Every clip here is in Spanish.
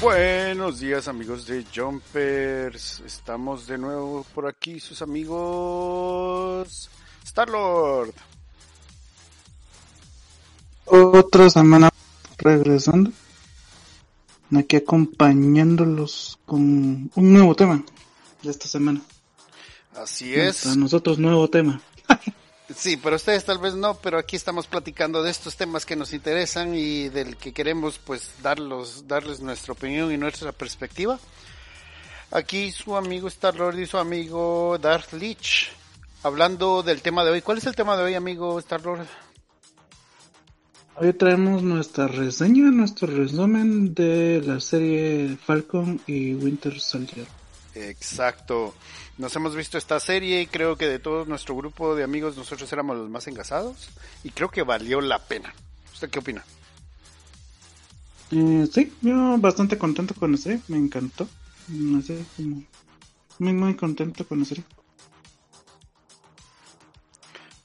Buenos días amigos de Jumpers, estamos de nuevo por aquí sus amigos Starlord. Otra semana regresando, aquí acompañándolos con un nuevo tema de esta semana. Así es. A nosotros nuevo tema. Sí, pero ustedes tal vez no, pero aquí estamos platicando de estos temas que nos interesan y del que queremos pues darlos, darles nuestra opinión y nuestra perspectiva. Aquí su amigo Starlord y su amigo Darth Leech hablando del tema de hoy. ¿Cuál es el tema de hoy, amigo Starlord? Hoy traemos nuestra reseña, nuestro resumen de la serie Falcon y Winter Soldier. Exacto. Nos hemos visto esta serie y creo que de todo nuestro grupo de amigos nosotros éramos los más engasados y creo que valió la pena. ¿Usted qué opina? Eh, sí, yo bastante contento con la serie, me encantó. No sé, muy, muy contento con la serie.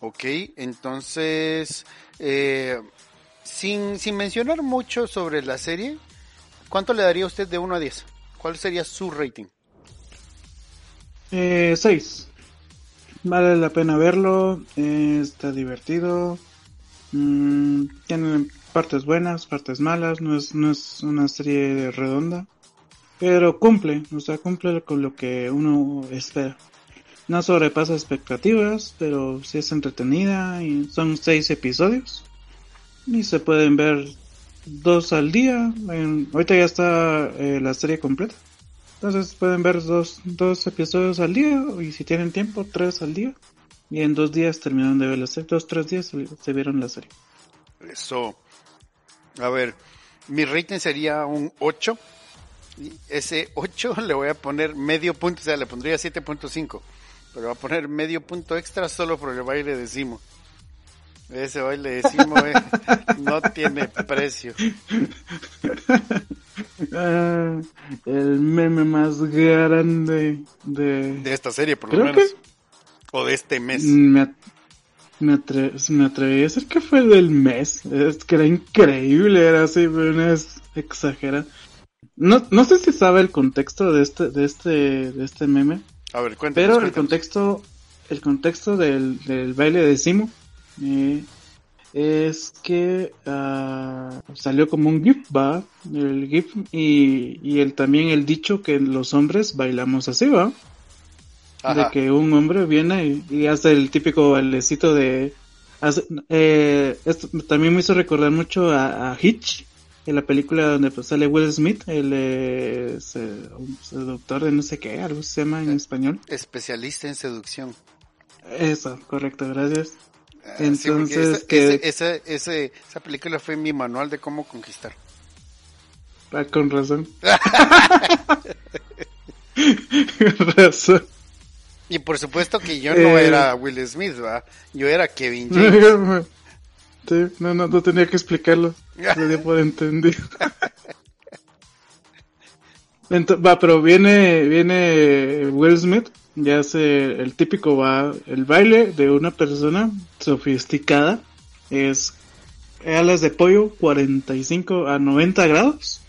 Ok, entonces, eh, sin, sin mencionar mucho sobre la serie, ¿cuánto le daría usted de 1 a 10? ¿Cuál sería su rating? Eh, 6. Vale la pena verlo, eh, está divertido, mm, tiene partes buenas, partes malas, no es, no es una serie redonda, pero cumple, o sea, cumple con lo que uno espera. No sobrepasa expectativas, pero sí es entretenida y son seis episodios y se pueden ver dos al día. ahorita ya está eh, la serie completa. Entonces pueden ver dos, dos episodios al día y si tienen tiempo, tres al día. Y en dos días terminaron de ver la serie. Dos, tres días se vieron la serie. Eso. A ver, mi rating sería un 8. Y ese 8 le voy a poner medio punto, o sea, le pondría 7.5. Pero voy a poner medio punto extra solo por el baile de Simo. Ese baile de Simo eh, no tiene precio. Ah, meme más grande de... De esta serie, por lo menos. O de este mes. Me, me, atre me atreví a decir que fue del mes. Es que era increíble, era así, pero no es exagera. No, no sé si sabe el contexto de este, de este, de este meme. A ver, cuéntanos, Pero cuéntanos. el contexto, el contexto del, del baile de Simo eh, es que uh, salió como un GIF, va, el GIF y, y el, también el dicho que los hombres bailamos así, va. Ajá. De que un hombre viene y, y hace el típico bailecito de... Hace, eh, esto también me hizo recordar mucho a, a Hitch, en la película donde pues, sale Will Smith, el eh, seductor de no sé qué, algo se llama en español. Especialista en seducción. Eso, correcto, gracias. Ah, Entonces, sí, que... ese, ese, ese, esa película fue mi manual de cómo conquistar. Ah, con razón. con razón. Y por supuesto que yo no eh... era Will Smith, ¿va? Yo era Kevin James. Sí, no, no, no tenía que explicarlo. Lo dio por entendido. Entonces, va, pero viene, viene Will Smith y hace el típico va, el baile de una persona sofisticada. Es alas de pollo 45 a 90 grados.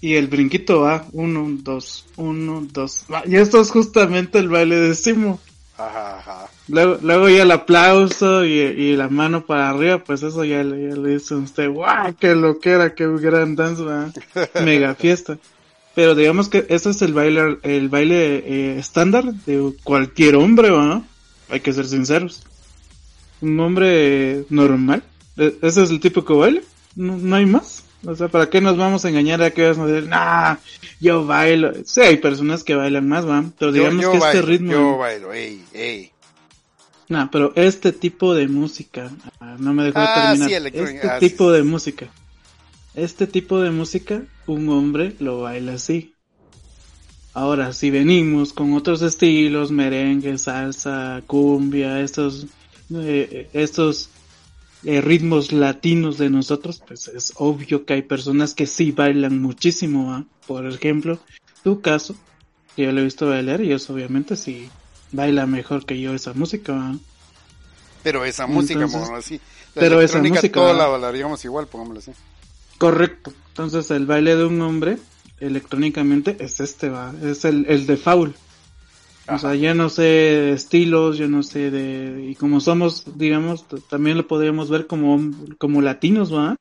Y el brinquito va 1, 2, 1, 2. Y esto es justamente el baile de Simo. Ajá, ajá. Luego, luego ya el aplauso y, y, la mano para arriba, pues eso ya, ya le dice a usted, ¡guau! ¡Qué lo que era! ¡Qué gran dance! Mega fiesta. Pero digamos que ese es el baile, el baile eh, estándar de cualquier hombre, ¿no? Hay que ser sinceros. Un hombre normal. Ese es el típico baile. No, no hay más. O sea, ¿para qué nos vamos a engañar a que vas a decir, nah, yo bailo? Sí, hay personas que bailan más, ¿va? Pero digamos yo, yo que bailo, este ritmo. Yo bailo, ey, ey. No, pero este tipo de música, no me dejó ah, terminar. Sí, este ah, tipo sí, de música, este tipo de música, un hombre lo baila así. Ahora, si venimos con otros estilos, merengue, salsa, cumbia, estos, eh, estos eh, ritmos latinos de nosotros, pues es obvio que hay personas que sí bailan muchísimo. ¿eh? Por ejemplo, tu caso, que yo lo he visto bailar y eso obviamente sí baila mejor que yo esa música. ¿eh? Pero esa música, así. La pero esa música toda la bailaríamos igual, pongámoslo así. Correcto. Entonces el baile de un hombre electrónicamente es este, va, es el, el de Foul. O sea, ya no sé de estilos, yo no sé de... Y como somos, digamos, también lo podríamos ver como, como latinos, ¿va?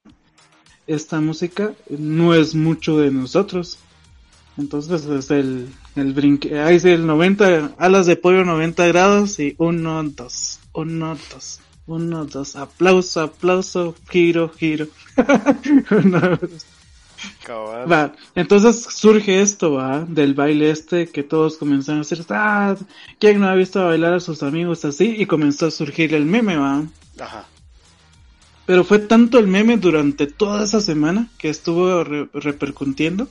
Esta música no es mucho de nosotros. Entonces es el, el brinque, ahí sí, el 90, alas de pollo 90 grados y uno, dos, uno, dos, uno, dos, aplauso, aplauso, giro, giro. Va, entonces surge esto, va, del baile este que todos comenzaron a hacer, ah, ¿quién no ha visto bailar a sus amigos así? Y comenzó a surgir el meme, va. Ajá. Pero fue tanto el meme durante toda esa semana que estuvo repercutiendo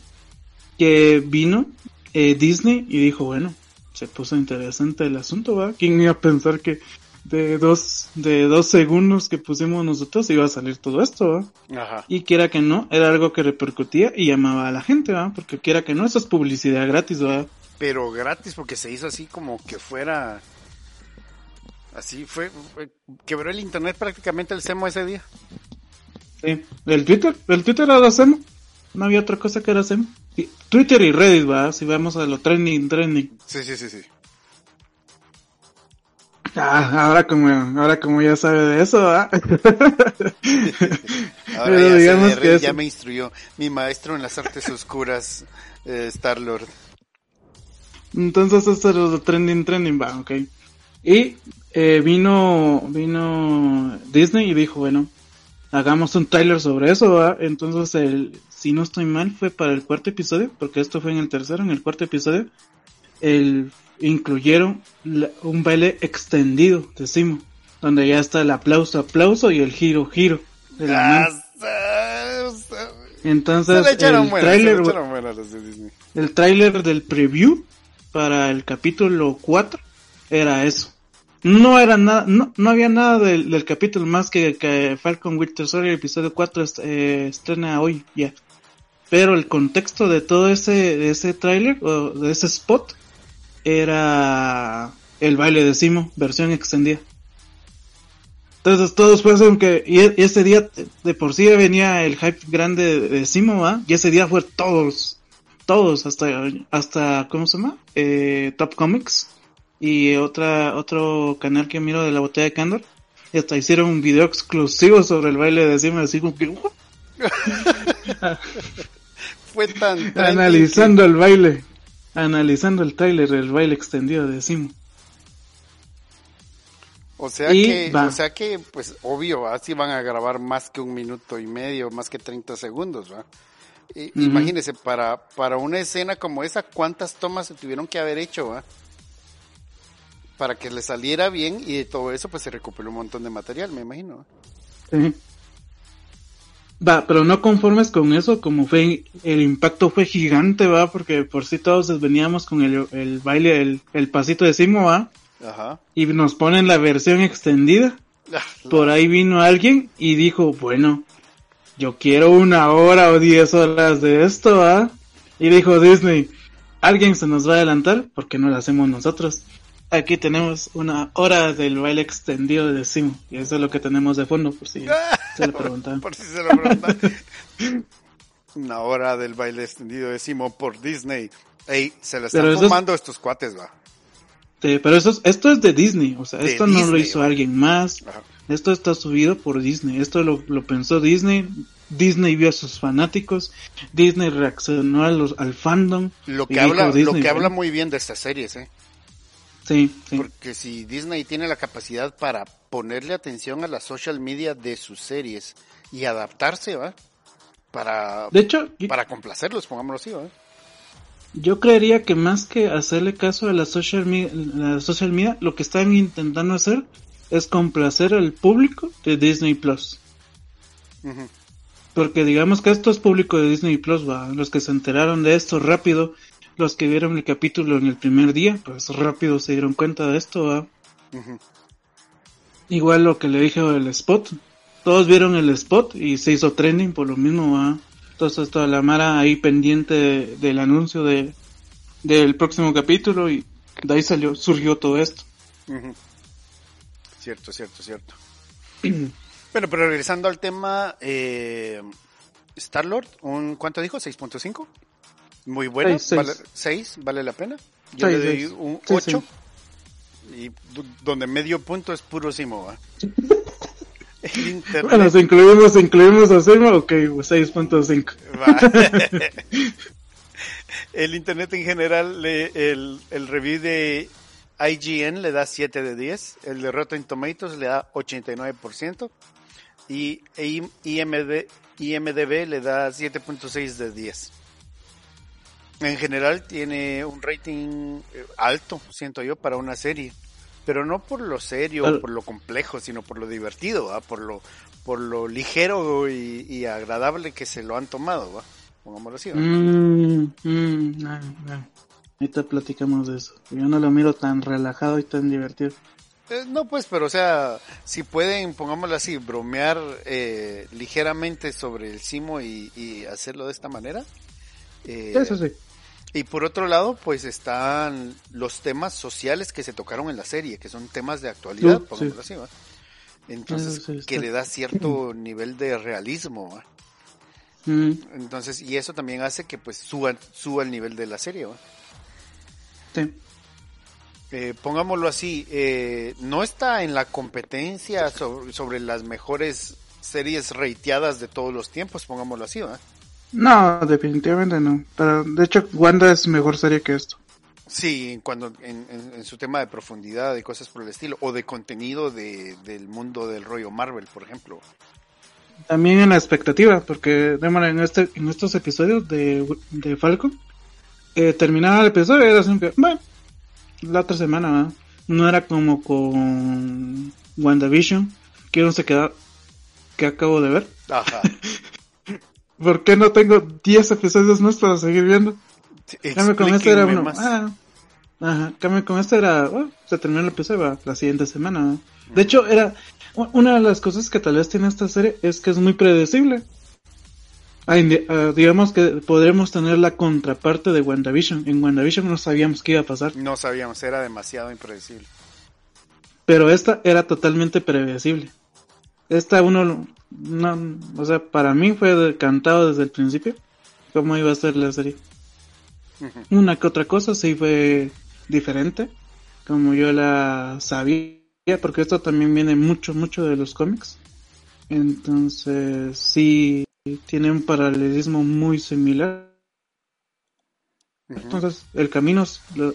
que vino eh, Disney y dijo, bueno, se puso interesante el asunto, ¿va? ¿Quién iba a pensar que de dos, de dos segundos que pusimos nosotros iba a salir todo esto, ¿va? Ajá. Y quiera que no, era algo que repercutía y llamaba a la gente, ¿va? Porque quiera que no, eso es publicidad gratis, ¿va? Pero gratis porque se hizo así como que fuera... Así fue, quebró el internet prácticamente el SEMO ese día. Sí, el Twitter, el Twitter era SEMO. No había otra cosa que era SEMO. Twitter y Reddit, va, si vamos a lo trending, trending. Sí, sí, sí, sí. Ah, ahora como, ahora como ya sabe de eso, ¿va? ahora ya, digamos que ya me instruyó mi maestro en las artes oscuras, eh, Star Lord. Entonces esto es lo trending, trending, va, ok. Y eh, vino, vino Disney y dijo, bueno, hagamos un trailer sobre eso, ¿va? Entonces el, si no estoy mal, fue para el cuarto episodio, porque esto fue en el tercero, en el cuarto episodio, el, incluyeron un baile extendido de Simo, donde ya está el aplauso, aplauso y el giro, giro. De la Entonces, el trailer, el trailer del preview para el capítulo 4 era eso. No era nada, no, no había nada del, capítulo más que, que Falcon Winter Soldier episodio 4 eh, estrena hoy ya pero el contexto de todo ese, de ese tráiler, o de ese spot, era el baile de Simo, versión extendida. Entonces todos fueron que, y, ese día de por sí venía el hype grande de, Simo, ¿va? Y ese día fue todos, todos, hasta, hasta, ¿cómo se llama? Eh, Top Comics y otra, otro canal que miro de la botella de Candor. Y hasta hicieron un video exclusivo sobre el baile de Simo, así como que, fue tan... Analizando el baile. Analizando el trailer, el baile extendido de Simo. O sea que, o sea que, pues obvio, así van a grabar más que un minuto y medio, más que 30 segundos, ¿va? Imagínese, para, para una escena como esa, ¿cuántas tomas se tuvieron que haber hecho, ¿va? Para que le saliera bien y de todo eso, pues se recuperó un montón de material, me imagino. Sí. Va, pero no conformes con eso, como fue, el impacto fue gigante, va, porque por si todos veníamos con el, el baile, el, el, pasito de Simo, va. Ajá. Y nos ponen la versión extendida. Por ahí vino alguien y dijo, bueno, yo quiero una hora o diez horas de esto, va. Y dijo Disney, alguien se nos va a adelantar porque no lo hacemos nosotros. Aquí tenemos una hora del baile extendido de Simo. Y eso es lo que tenemos de fondo, por si se lo preguntan. por si se lo preguntan. una hora del baile extendido de Simo por Disney. Ey, se lo están fumando estos cuates, va. Sí, pero eso esto es de Disney. O sea, esto no lo hizo alguien más. Esto está subido por Disney. Esto lo, lo pensó Disney. Disney vio a sus fanáticos, Disney reaccionó a los, al fandom. Lo que, habla, lo que habla muy bien de estas series, ¿eh? Sí, Porque si Disney tiene la capacidad para ponerle atención a la social media de sus series y adaptarse, ¿va? Para, de hecho, para complacerlos, pongámoslo así, ¿va? Yo creería que más que hacerle caso a la social media, la social media, lo que están intentando hacer es complacer al público de Disney Plus. Porque digamos que esto es público de Disney Plus, va, los que se enteraron de esto rápido los que vieron el capítulo en el primer día, pues rápido se dieron cuenta de esto. Igual lo que le dije del spot, todos vieron el spot y se hizo trending por lo mismo. ¿va? Entonces toda la Mara ahí pendiente del anuncio de, del próximo capítulo y de ahí salió, surgió todo esto. Cierto, cierto, cierto. bueno, pero regresando al tema, eh, Star-Lord, ¿cuánto dijo? ¿6.5? Muy bueno. Seis, vale, seis. ¿Vale la pena? Yo Seis, le doy un Sí, 8. Y donde medio punto es puro Simo, ¿va? El internet. Bueno, si incluimos, incluimos a Simo, ok, 6.5. Va. el internet en general, le- el, el review de IGN le da 7 de 10, el de Rotten Tomatoes le da 89% y IMD, IMDB le da 7.6 de 10. En general tiene un rating eh, alto, siento yo, para una serie. Pero no por lo serio, Al- por lo complejo, sino por lo divertido, ¿va? por lo por lo ligero y, y agradable que se lo han tomado, ¿va? Pongámoslo así. Mm, mm. Ahorita platicamos de eso. Yo no lo miro tan relajado y tan divertido. Eh, no, pues, pero o sea, si pueden, pongámoslo así, bromear eh, ligeramente sobre el Simo y, y hacerlo de esta manera. eh, Eso sí. Y por otro lado, pues están los temas sociales que se tocaron en la serie, que son temas de actualidad, Uh, pongámoslo sí. así, ¿va? Entonces, sí que le da cierto nivel de realismo, ¿va? Mm, Entonces, y eso también hace que pues suba, suba el nivel de la serie, ¿va? sí. Eh, pongámoslo así, eh, no está en la competencia sobre, sobre las mejores series rateadas de todos los tiempos, pongámoslo así, ¿va? No, definitivamente no. Pero, de hecho, Wanda es mejor serie que esto. Sí, en cuando en, en- en su tema de profundidad y cosas por el estilo, o de contenido de, del mundo del rollo Marvel, por ejemplo. También en la expectativa, porque démosle, en este en estos episodios de, de Falcon, eh, terminaba el episodio y era siempre, bueno, la otra semana, no era como con WandaVision, que uno se queda, que acabo de ver. Ajá. ¿Por qué no tengo 10 episodios más para seguir viendo? Cambio con este era uno, ah, ajá, cambio con este era, oh, se terminó el episodio la siguiente semana. De hecho, era una de las cosas que tal vez tiene esta serie es que es muy predecible. Ah, digamos que podremos tener la contraparte de WandaVision. En WandaVision no sabíamos qué iba a pasar, No sabíamos, era demasiado impredecible. pero esta era totalmente predecible. Esta uno, no, o sea, para mí fue decantado desde el principio cómo iba a ser la serie. Una que otra cosa sí fue diferente, como yo la sabía, porque esto también viene mucho, mucho de los cómics. Entonces, sí, tiene un paralelismo muy similar. Entonces, el camino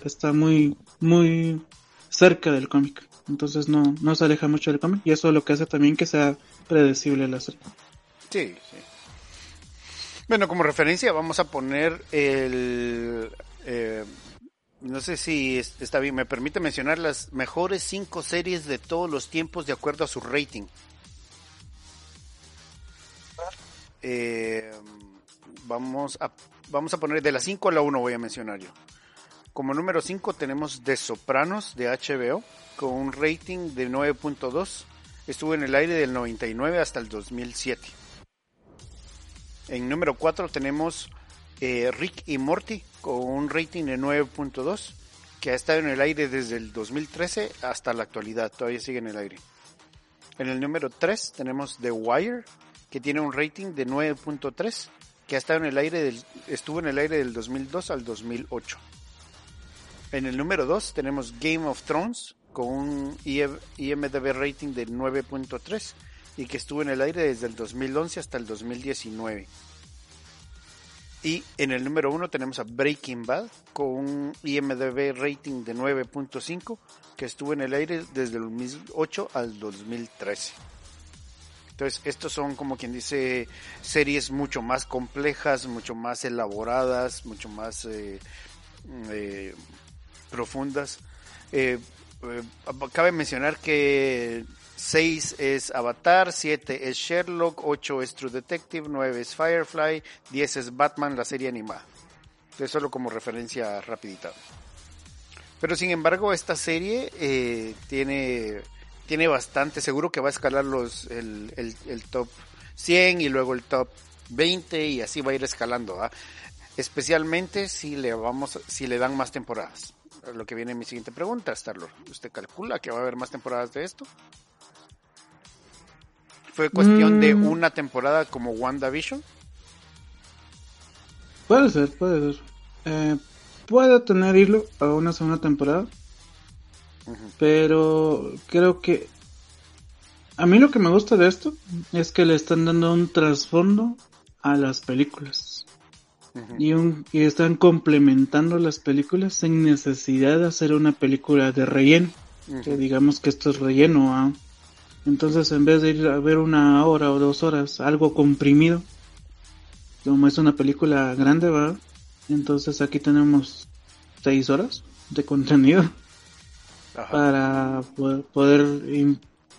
está muy, muy cerca del cómic. Entonces, no, no se aleja mucho del cómic y eso es lo que hace también que sea predecible la serie. Sí, sí. Bueno, como referencia vamos a poner el... eh, no sé si es- está bien, me permite mencionar las mejores cinco series de todos los tiempos de acuerdo a su rating. Eh, vamos, a, vamos a poner de las 5 a la 1 voy a mencionar yo. Como número 5 tenemos The Sopranos de HBO con un rating de 9.2. Estuvo en el aire del 99 hasta el 2007. En número 4 tenemos eh, Rick y Morty con un rating de 9.2 que ha estado en el aire desde el 2013 hasta la actualidad, todavía sigue en el aire. En el número 3 tenemos The Wire que tiene un rating de 9.3 que ha estado en el aire del, estuvo en el aire del 2002 al 2008. En el número 2 tenemos Game of Thrones con un IMDB rating de 9.3 y que estuvo en el aire desde el 2011 hasta el 2019. Y en el número 1 tenemos a Breaking Bad con un IMDB rating de 9.5 que estuvo en el aire desde el 2008 al 2013. Entonces, estos son como quien dice series mucho más complejas, mucho más elaboradas, mucho más eh, eh, profundas. Eh, eh, cabe mencionar que 6 es Avatar, 7 es Sherlock, 8 es True Detective, 9 es Firefly, 10 es Batman, la serie animada. Entonces solo como referencia rapidita. Pero sin embargo esta serie eh, tiene, tiene bastante, seguro que va a escalar los, el, el, top 100 y luego el top 20 y así va a ir escalando. ¿ah? Especialmente si le, vamos, si le dan más temporadas. Lo que viene en mi siguiente pregunta, Starlord. ¿Usted calcula que va a haber más temporadas de esto? ¿Fue cuestión de Mm. una temporada como WandaVision? Puede ser, puede ser. Eh, puede tener hilo a una segunda temporada, pero creo que a mí lo que me gusta de esto es que le están dando un trasfondo a las películas. Y, un, y están complementando las películas sin necesidad de hacer una película de relleno. Que digamos que esto es relleno. ¿ah? Entonces, en vez de ir a ver una hora o dos horas, algo comprimido, como es una película grande, va. Entonces, aquí tenemos seis horas de contenido para poder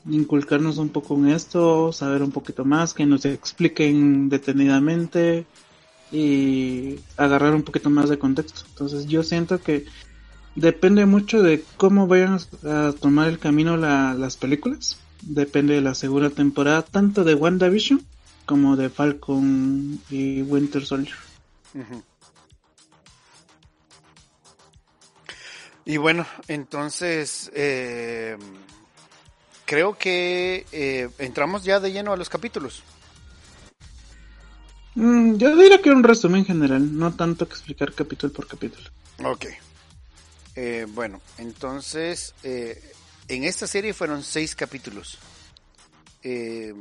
inculcarnos un poco en esto, saber un poquito más, que nos expliquen detenidamente y agarrar un poquito más de contexto. Entonces, yo siento que depende mucho de cómo vayan a tomar el camino las películas depende de la segunda temporada, tanto de WandaVision como de Falcon y Winter Soldier. Y bueno, entonces eh, creo que eh, entramos ya de lleno a los capítulos. Mm, yo diría que un resumen general, no tanto que explicar capítulo por capítulo. Ok. Eh, bueno, entonces en esta serie fueron seis capítulos. Eh,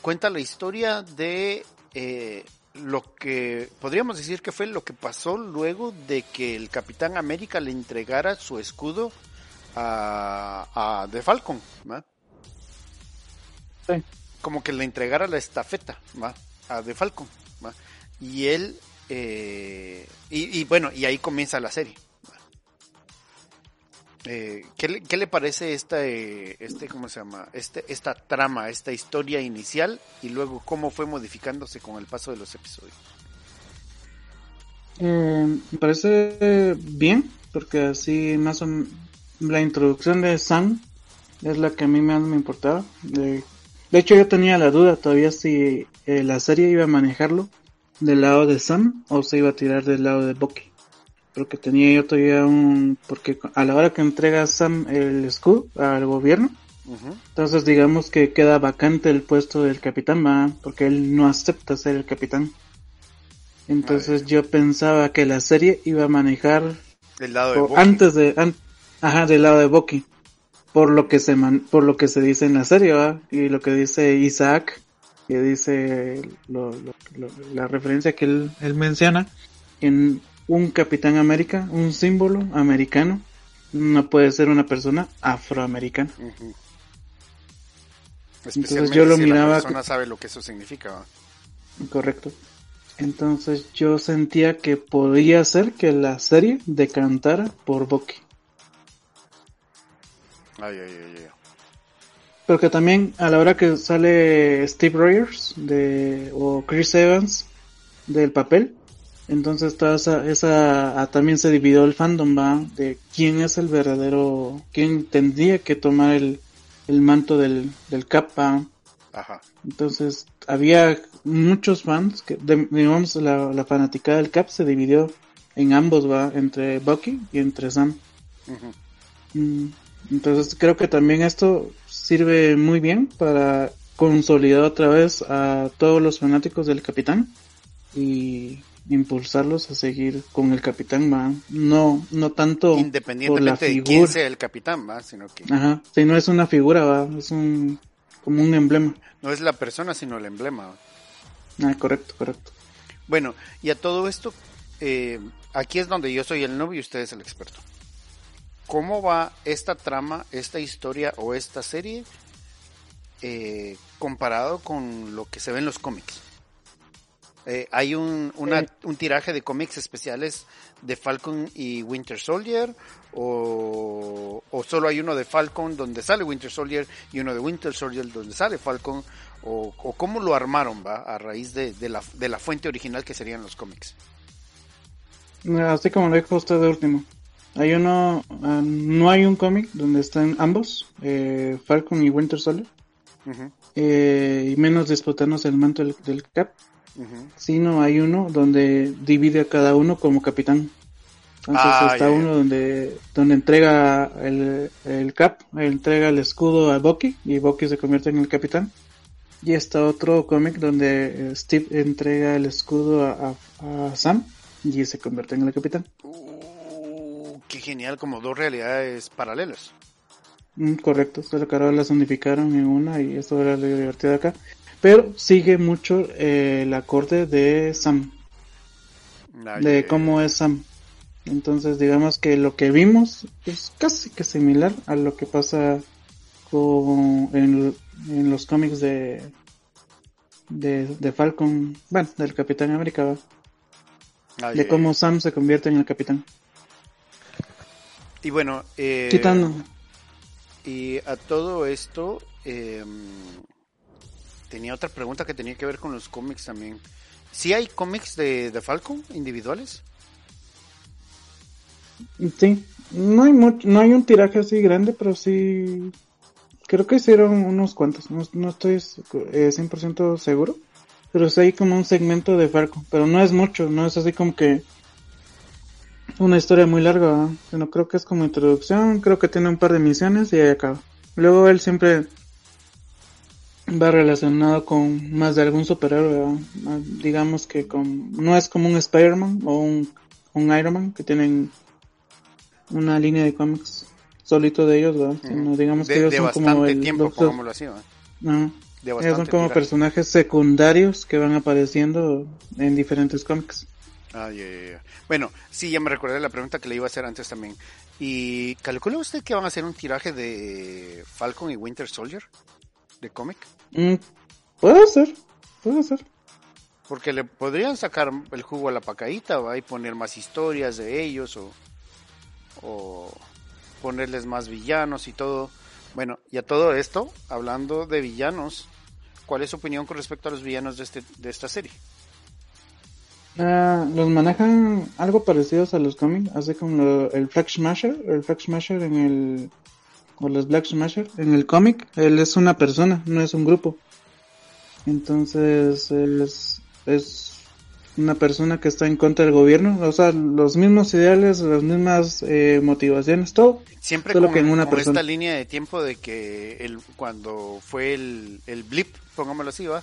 cuenta la historia de eh, lo que podríamos decir que fue lo que pasó luego de que el Capitán América le entregara su escudo a, a The Falcon. Como que le entregara la estafeta a The Falcon. Y él, eh, y bueno, y ahí comienza la serie. Eh, ¿qué, le, ¿qué, le, parece esta, eh, este, cómo se llama, este, esta trama, esta historia inicial y luego cómo fue modificándose con el paso de los episodios? Me parece bien, porque así más o la introducción de Sam es la que a mí más me importaba. De, de hecho, yo tenía la duda todavía si eh, la serie iba a manejarlo del lado de Sam o se iba a tirar del lado de Bucky. Porque tenía yo todavía un porque a la hora que entrega Sam el escudo al gobierno entonces digamos que queda vacante el puesto del capitán ¿va? porque él no acepta ser el capitán. Entonces yo pensaba que la serie iba a manejar del lado de antes de ajá del lado de Bucky por lo que se por lo que se dice en la serie y lo que dice Isaac que dice la referencia que él, él menciona en un Capitán América, un símbolo americano, no puede ser una persona afroamericana. Entonces yo lo miraba. La persona sabe lo que eso significa. Correcto. Entonces yo sentía que podía ser que la serie decantara por Bucky. Ay, ay, ay, ay. Porque también a la hora que sale Steve Rogers de, o Chris Evans del papel, entonces toda esa, esa ah, también se dividió el fandom, va, de quién es el verdadero, quién tendría que tomar el, el manto del, del Kappa. Ajá. Entonces había muchos fans que, digamos, la, la fanaticada del Cap se dividió en ambos, va, entre Bucky y entre Sam. Mm, entonces creo que también esto sirve muy bien para consolidar otra vez a todos los fanáticos del Capitán y impulsarlos a seguir con el capitán va no no tanto independientemente de quién sea el capitán va sino que ajá si no es una figura va es un como un emblema. No es la persona sino el emblema ah correcto correcto. Bueno y a todo esto eh, aquí es donde yo soy el novio y usted es el experto cómo va esta trama esta historia o esta serie eh, comparado con lo que se ve en los cómics eh, hay un, un tiraje de cómics especiales de Falcon y Winter Soldier o, solo hay uno de Falcon donde sale Winter Soldier y uno de Winter Soldier donde sale Falcon o, o cómo lo armaron va a raíz de, de, la, de la fuente original que serían los cómics. Así como lo dijo usted de último. Hay uno, ah, no hay un cómic donde están ambos, eh, Falcon y Winter Soldier, eh, y menos disputarnos el manto del Cap sino hay uno donde divide a cada uno como capitán. Entonces ah, está uno donde donde entrega el, el cap, entrega el escudo a Bucky y Bucky se convierte en el capitán. Y está otro cómic donde eh, Steve entrega el escudo a, a, Sam y se convierte en el capitán. Uh, qué genial, como dos realidades paralelas. Mm, correcto, solo que ahora las unificaron en una y esto era lo divertido acá. Pero sigue mucho eh, el acorde de Sam, de cómo es Sam. Entonces digamos que lo que vimos es casi que similar a lo que pasa con, en, en los cómics de, de, de Falcon, bueno, del Capitán América, de cómo Sam se convierte en el capitán. Y bueno, eh, quitando. Y a todo esto, eh, tenía otra pregunta que tenía que ver con los cómics también. ¿Sí hay cómics de, de Falcon individuales? Sí, no hay mucho, no hay un tiraje así grande, pero sí creo que hicieron unos cuantos, no, estoy eh, 100% seguro, pero sí hay como un segmento de Falcon, pero no es mucho, no es así como que una historia muy larga, sino creo que es como introducción, creo que tiene un par de misiones y ahí acaba. Luego él siempre va relacionado con más de algún superhéroe, digamos que con no es como un Spider-Man o un, un Iron Man que tienen una línea de cómics solito de ellos, ¿verdad? digamos que ellos son como el, tiempo, como lo hacía, ellos son como personajes secundarios que van apareciendo en diferentes cómics. Ah, Bueno, sí, ya me recordé la pregunta que le iba a hacer antes también. ¿Y calcula usted que van a hacer un tiraje de Falcon y Winter Soldier? ¿De cómic? Mm, puede ser, puede ser. Porque le podrían sacar el jugo a la pacaíta, ¿va? Y poner más historias de ellos o, o ponerles más villanos y todo. Bueno, y a todo esto, hablando de villanos, ¿cuál es su opinión con respecto a los villanos de, este, de esta serie? Ah, los manejan algo parecidos a los cómics, así como el Flag Smasher, el Flag Smasher en el o los Black Smasher en el cómic, él es una persona, no es un grupo. Entonces es, es una persona que está en contra del gobierno, o sea, los mismos ideales, las mismas eh, motivaciones, todo. Siempre solo que en una persona. esta línea de tiempo de que el, cuando fue el, el blip, pongámoslo así, va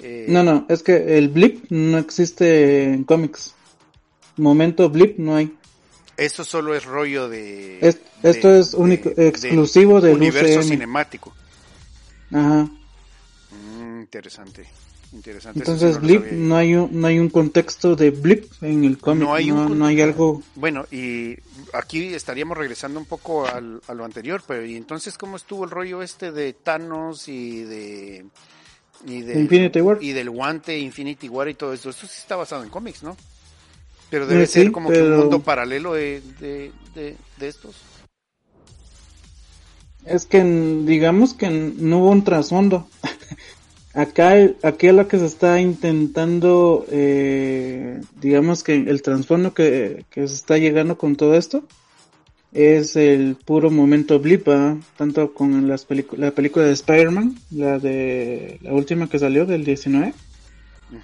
eh, no, no, es que el blip no existe en cómics. Momento blip no hay. Esto solo es rollo de. esto es único, exclusivo del universo cinemático. Ajá. Mm, interesante. Interesante. Entonces, Blip, no hay, un, no hay un contexto de Blip en el cómic. No hay, no hay algo. Bueno, y aquí estaríamos regresando un poco al, a lo anterior, pero ¿y entonces cómo estuvo el rollo este de Thanos y de y, Infinity War. y del guante Infinity War y todo eso. Esto sí está basado en cómics, ¿no? Pero debe eh, ser como que un mundo paralelo de, de, estos. Es que digamos que no hubo un trasfondo. acá, aquí lo que se está intentando, eh, digamos que el trasfondo que, que se está llegando con todo esto es el puro momento blip, tanto con las la película de Spider-Man, la de la última que salió del 19,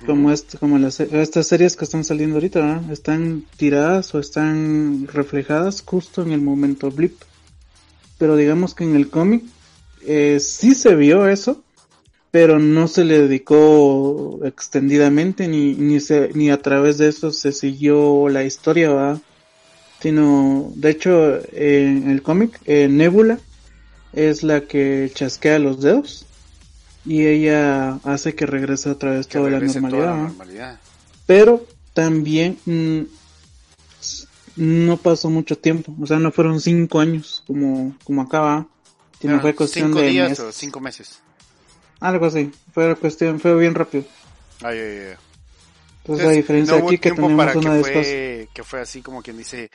como este, como las, estas series que están saliendo ahorita, están tiradas o están reflejadas justo en el momento blip. Pero digamos que en el cómic eh, sí se vio eso, pero no se le dedicó extendidamente ni ni se, ni a través de eso se siguió la historia, ¿verdad? Sino de hecho en el cómic eh, Nebula es la que chasquea los dedos y ella hace que regrese otra vez toda, la normalidad, pero también mm, no pasó mucho tiempo. O sea no fueron cinco años como como acaba. Sino fue cuestión cinco de días o cinco meses. Algo así. Fue cuestión fue bien rápido. Ay, ay, ay. Entonces, la diferencia aquí que tenemos una de fue, que fue así como quien dice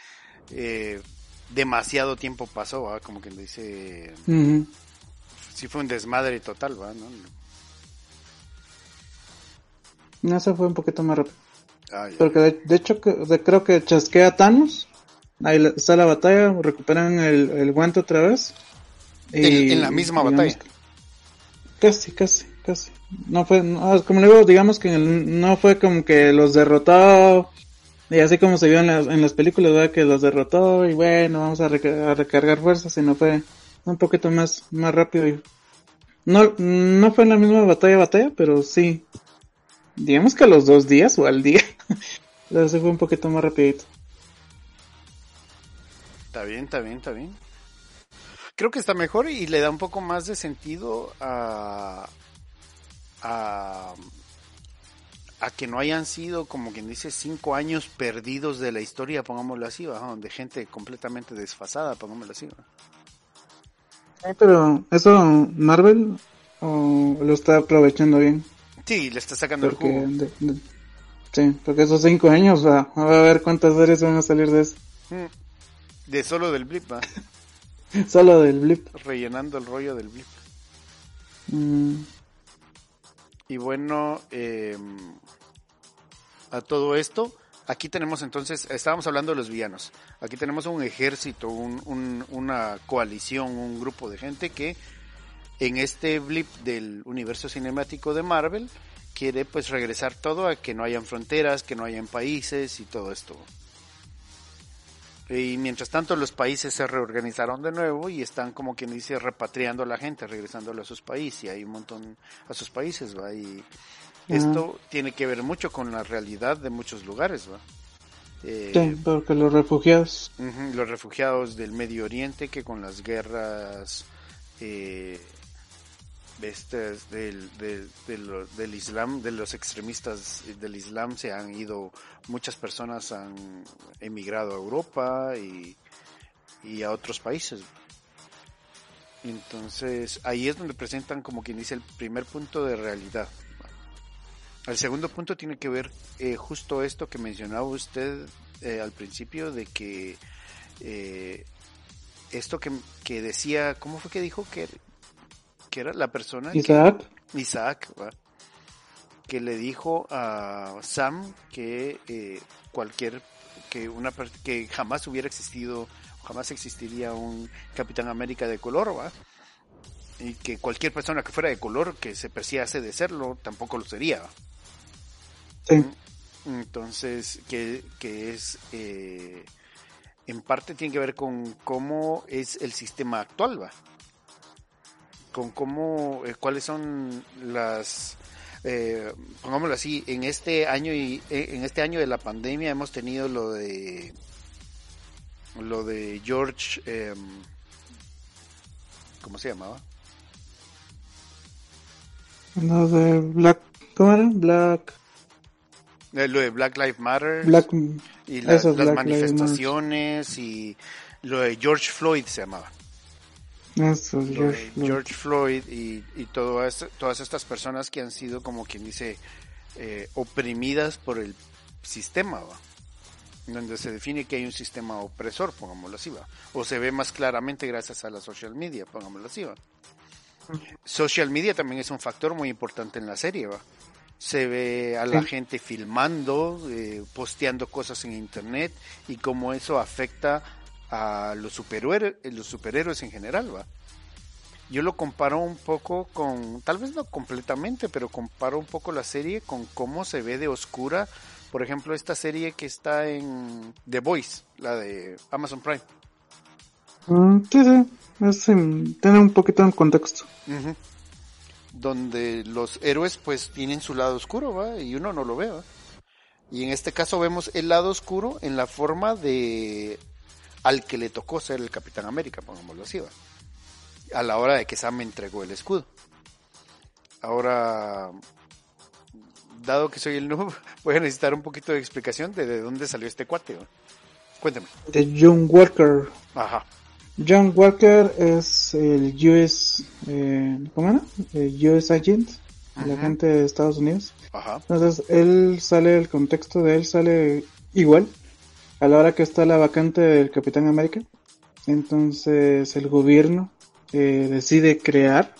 eh, demasiado tiempo pasó, como quien dice si fue un desmadre total, ¿va? ¿no? No, eso fue un poquito más rápido. Porque de, hecho creo que chasquea Thanos, ahí está la batalla, recuperan el, el guante otra vez. Y, en, la misma batalla. Casi, casi, casi no fue, como le digo, digamos que no fue como que los derrotó, y así como se vio en las, películas, ¿verdad? que los derrotó y bueno, vamos a, recargar fuerzas, sino fue un poquito más, más rápido. Y no, no fue en la misma batalla, batalla, pero sí, digamos que a los dos días o al día, La fue un poquito más rapidito. Está bien, está bien, está bien. Creo que está mejor y le da un poco más de sentido a, a, a que no hayan sido, como quien dice, cinco años perdidos de la historia, pongámoslo así, ¿va? de gente completamente desfasada, pongámoslo así. Sí, pero eso Marvel o lo está aprovechando bien. Sí, le está sacando el jugo. sí, porque esos cinco años, va, a ver cuántas series van a salir de eso. Mm. De solo del blip, va. solo del blip. Rellenando el rollo del blip. Mm. Y bueno, eh, a todo esto, aquí tenemos entonces, estábamos hablando de los villanos. Aquí tenemos un ejército, un, una coalición, un grupo de gente que en este blip del universo cinemático de Marvel quiere pues regresar todo a que no hayan fronteras, que no hayan países y todo esto. Y mientras tanto los países se reorganizaron de nuevo y están como quien dice repatriando a la gente, regresándolo a sus países y hay un montón a sus países, va y esto tiene que ver mucho con la realidad de muchos lugares, va. Eh, sí, porque los refugiados. los refugiados del Medio Oriente que con las guerras eh, del, del, del, Islam, de los extremistas del Islam se han ido, muchas personas han emigrado a Europa y, y a otros países. Entonces ahí es donde presentan como quien dice el primer punto de realidad. El segundo punto tiene que ver eh, justo esto que mencionaba usted eh, al principio de que eh, esto que, que, decía, ¿cómo fue que dijo que que era la persona Isaac que, Isaac que le dijo a Sam que eh, cualquier que una que jamás hubiera existido jamás existiría un Capitán América de color ¿va? y que cualquier persona que fuera de color que se persiase de serlo tampoco lo sería sí. entonces que, que es eh, en parte tiene que ver con cómo es el sistema actual va con cómo, eh, cuáles son las, eh, pongámoslo así, en este año y eh, en este año de la pandemia hemos tenido lo de lo de George, eh, ¿cómo se llamaba? Lo de Black, ¿cómo era? Black. Eh, lo de Black Lives Matter Black, y las manifestaciones y lo de George Floyd se llamaba. George, Floyd y, y todas estas personas que han sido como quien dice eh, oprimidas por el sistema, donde se define que hay un sistema opresor, pongámoslo así, ¿va? o se ve más claramente gracias a la social media, pongámoslo así. ¿va? Social media también es un factor muy importante en la serie, ¿va? se ve a la gente filmando, eh, posteando cosas en internet y cómo eso afecta a los superhéroes, los superhéroes en general, ¿va? Yo lo comparo un poco con, tal vez no completamente, pero comparo un poco la serie con cómo se ve de oscura, por ejemplo, esta serie que está en The Voice, la de Amazon Prime. Mm, sí, sí, tiene un poquito en contexto. Donde los héroes pues tienen su lado oscuro, ¿va? Y uno no lo ve, Y en este caso vemos el lado oscuro en la forma de al que le tocó ser el Capitán América, pongámoslo así, ¿va? a la hora de que Sam entregó el escudo. Ahora, dado que soy el nuevo, voy a necesitar un poquito de explicación de, de dónde salió este cuate. Cuéntame. De John Walker. Ajá. John Walker es el US, eh, ¿cómo era? El US Agent, el agente de Estados Unidos. Ajá. Entonces, él sale, el contexto de él sale igual a la hora que está la vacante del Capitán América. Entonces el gobierno eh, decide crear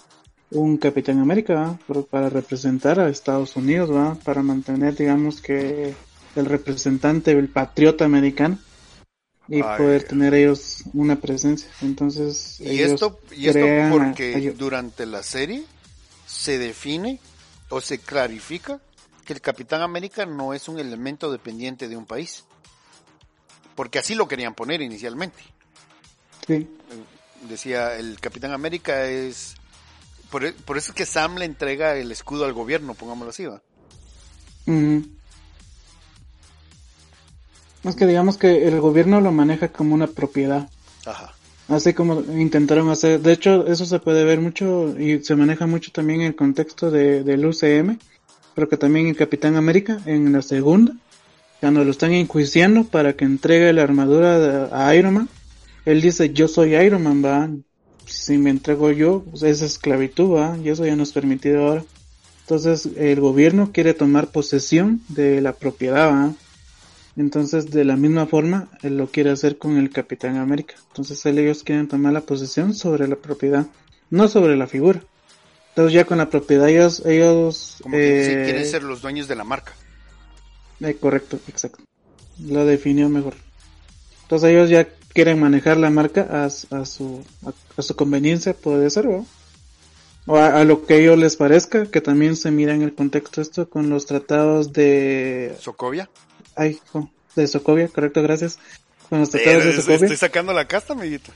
un Capitán América para representar a Estados Unidos, ¿va? para mantener, digamos que el representante, el patriota americano y poder tener ellos una presencia. Entonces, y esto, y esto porque durante la serie se define o se clarifica que el Capitán América no es un elemento dependiente de un país porque así lo querían poner inicialmente. Sí. Decía, el Capitán América es... Por, por eso es que Sam le entrega el escudo al gobierno, pongámoslo así, ¿va? Es que digamos que el gobierno lo maneja como una propiedad. Ajá. Así como intentaron hacer. De hecho, eso se puede ver mucho y se maneja mucho también en el contexto de, del UCM, pero que también el Capitán América en la segunda, cuando lo están enjuiciando para que entregue la armadura a Iron Man, él dice: Yo soy Iron Man, va. Si me entrego yo, pues es esclavitud, va. Y eso ya no es permitido ahora. Entonces, el gobierno quiere tomar posesión de la propiedad, va entonces, de la misma forma, él lo quiere hacer con el Capitán América. Entonces, ellos quieren tomar la posesión sobre la propiedad, no sobre la figura. Entonces, ya con la propiedad, ellos. ellos Como que sí quieren ser los dueños de la marca. Eh, correcto, exacto. Lo definió mejor. Entonces, ellos ya quieren manejar la marca a, a su, a, su conveniencia, puede ser, ¿no? O a, a, lo que a ellos les parezca, que también se mira en el contexto esto con los tratados de... ¿Socovia? Ay, de Socovia, correcto, gracias. Con los tratados eh, de Socovia. Estoy sacando la casta, amiguito.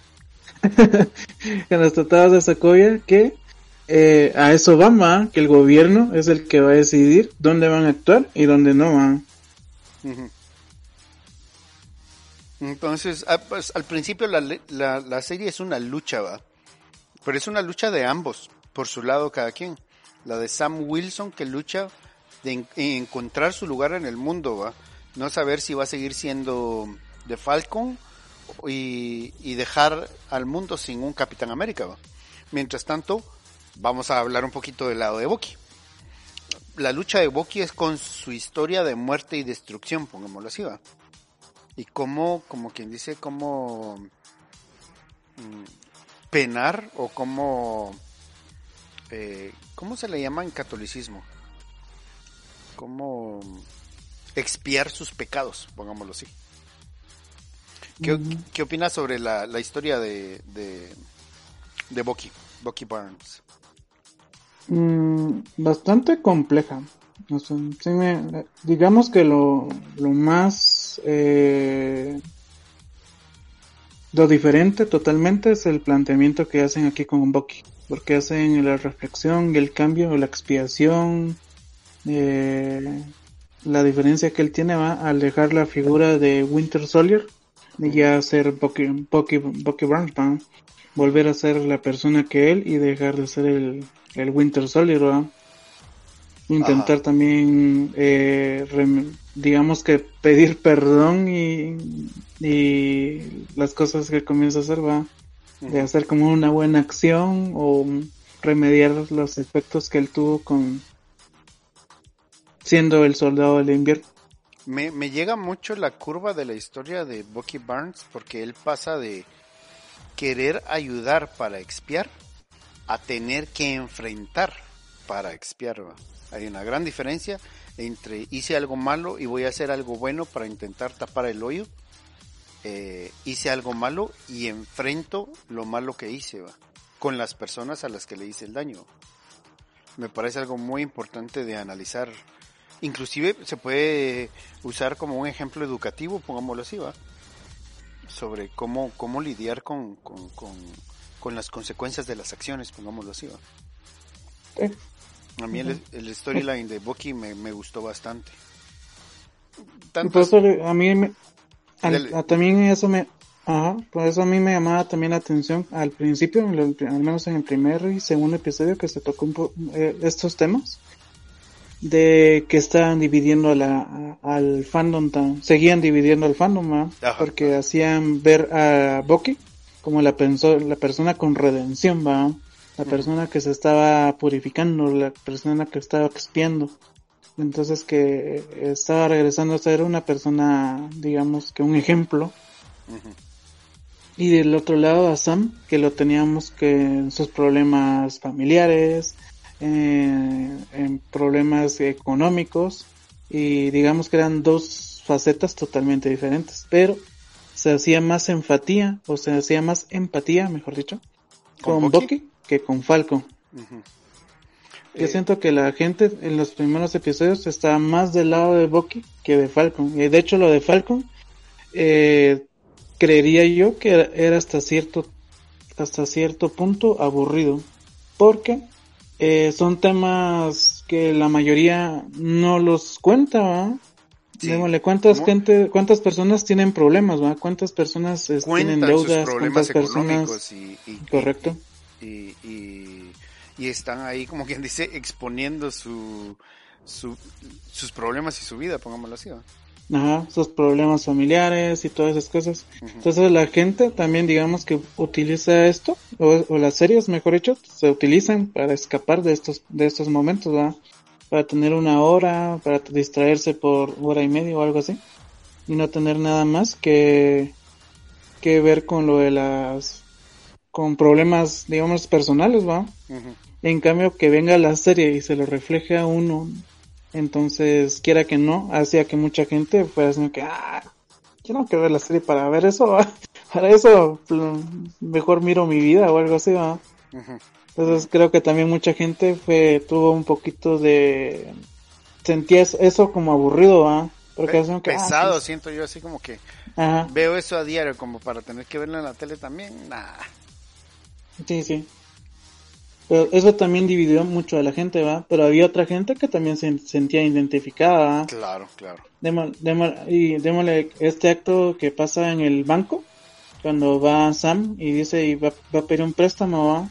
con los tratados de Socovia que eh, a eso va, que el gobierno es el que va a decidir dónde van a actuar y dónde no van. Entonces, ah, pues, al principio la, la, la, serie es una lucha, va. Pero es una lucha de ambos, por su lado cada quien. La de Sam Wilson que lucha de en, encontrar su lugar en el mundo, va no saber si va a seguir siendo de Falcon y, y dejar al mundo sin un Capitán América. ¿va? Mientras tanto, vamos a hablar un poquito del lado de Bucky. La lucha de Bucky es con su historia de muerte y destrucción, pongámoslo así, ¿va? Y cómo, como quien dice, cómo mmm, penar o cómo, eh, ¿cómo se le llama en catolicismo? Cómo expiar sus pecados, pongámoslo así. ¿Qué, uh -huh. ¿qué opinas sobre la, la historia de, de, de, Bucky, Bucky Barnes? Mm, bastante compleja. Digamos que lo, lo más eh, lo diferente totalmente es el planteamiento que hacen aquí con Bucky, porque hacen la reflexión el cambio, la expiación, eh, la diferencia que él tiene va al dejar la figura de Winter Soldier y ya ser Bucky, Bucky, Bucky volver a ser la persona que él y dejar de ser el, el Winter Soldier, ¿va? intentar Ajá. también eh, rem, digamos que pedir perdón y, y las cosas que comienza a hacer va de hacer como una buena acción o remediar los efectos que él tuvo con siendo el soldado del invierno. Me, me llega mucho la curva de la historia de Bucky Barnes porque él pasa de querer ayudar para expiar a tener que enfrentar para expiar. Hay una gran diferencia entre hice algo malo y voy a hacer algo bueno para intentar tapar el hoyo. Eh, hice algo malo y enfrento lo malo que hice ¿va? con las personas a las que le hice el daño. Me parece algo muy importante de analizar inclusive se puede usar como un ejemplo educativo, pongámoslo así. Sobre cómo, cómo lidiar con, con las consecuencias de las acciones, pongámoslo así. A mí el, el storyline de Bucky me, me, gustó bastante. Tantas... Por eso a mí me, a, a, también eso me, ajá, por eso a mí me llamaba también la atención al principio, al menos en el primer y segundo episodio que se tocó un eh, estos temas de que estaban dividiendo a la, a, al fandom, tan, seguían dividiendo al fandom, ¿eh? porque hacían ver a Bucky como la, pensó, la persona con redención, ¿va? la persona que se estaba purificando, la persona que estaba expiando. Entonces que estaba regresando a ser una persona, digamos que un ejemplo. Uh -huh. Y del otro lado a Sam, que lo teníamos que en sus problemas familiares, eh, en problemas económicos y digamos que eran dos facetas totalmente diferentes, pero se hacía más empatía o se hacía más empatía, mejor dicho, con, con Bucky? que con Falco. Uh -huh. Yo eh, siento que la gente en los primeros episodios estaba más del lado de Bucky que de Falcon. Y de hecho lo de Falcon eh, creería yo que era, era hasta cierto hasta cierto punto aburrido porque eh, son temas que la mayoría no los cuenta. Sí. Démosle, ¿cuántas gente, cuántas personas tienen problemas, va? ¿Cuántas personas este, tienen sus deudas? problemas ¿Cuántas personas? y, y- Correcto. y, y, y están ahí como quien dice exponiendo su, su sus problemas y su vida pongámoslo así ¿va? Ajá, sus problemas familiares y todas esas cosas. Entonces la gente también digamos que utiliza esto, o, o las series mejor dicho, se utilizan para escapar de estos, de estos momentos, ¿va? Para tener una hora, para distraerse por hora y media o algo así. Y no tener nada más que, que ver con lo de las, con problemas, digamos, personales, ¿va? En cambio, que venga la serie y se lo refleje a uno, entonces, quiera que no, hacía que mucha gente fuera así que, ah, yo no quiero ver la serie para ver eso, ¿va? para eso pl- mejor miro mi vida o algo así, ¿va? Ujú. Entonces creo que también mucha gente fue, tuvo un poquito de, sentía es- eso como aburrido, ¿va? Porque Pe- que, ah, pesado siento yo así como que ajá, veo eso a diario como para tener que verlo en la tele también nah. Sí, sí. Pero eso también dividió mucho a la gente, ¿va? Pero había otra gente que también se sentía identificada, ¿va? claro claro Démosle, démosle- y démosle este acto que pasa en el banco, cuando va Sam y dice y va, va a pedir un préstamo, ¿va?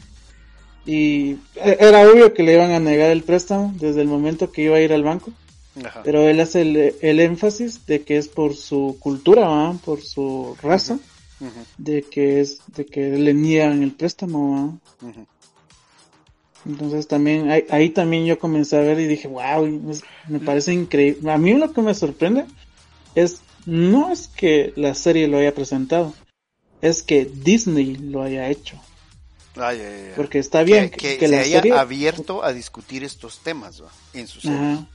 Y e- era obvio que le iban a negar el préstamo desde el momento que iba a ir al banco, Ajá. pero él hace el, el énfasis de que es por su cultura, ¿va? Por su raza, de que es, de que le niegan el préstamo, ¿va? Entonces también, ahí, ahí también yo comencé a ver y dije, wow, me parece increíble. A mí lo que me sorprende es, no es que la serie lo haya presentado, es que Disney lo haya hecho. Ay, ay, ay. Porque está bien que, que, que se la haya abierto a discutir estos temas ¿va? en su serie Ajá.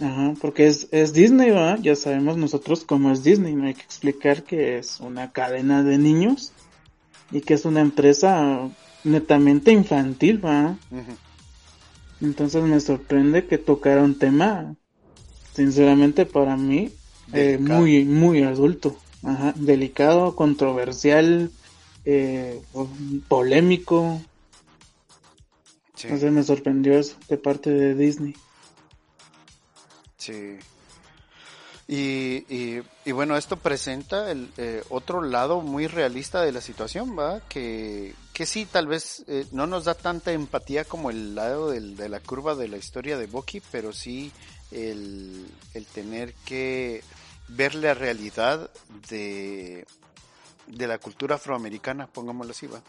Ajá, porque es, es Disney. Ya sabemos nosotros cómo es Disney, no hay que explicar que es una cadena de niños y que es una empresa netamente infantil. Entonces me sorprende que tocara un tema, sinceramente para mí, eh, muy, muy adulto, Ajá, delicado, controversial, eh, polémico. Sí, Entonces me sorprendió eso de parte de Disney. sí. Y, y, y bueno, esto presenta el eh, otro lado muy realista de la situación, ¿va? Que, que sí, tal vez eh, no nos da tanta empatía como el lado del- de la curva de la historia de Bucky, pero sí el, el tener que ver la realidad de, de la cultura afroamericana, pongámoslo así, ¿va?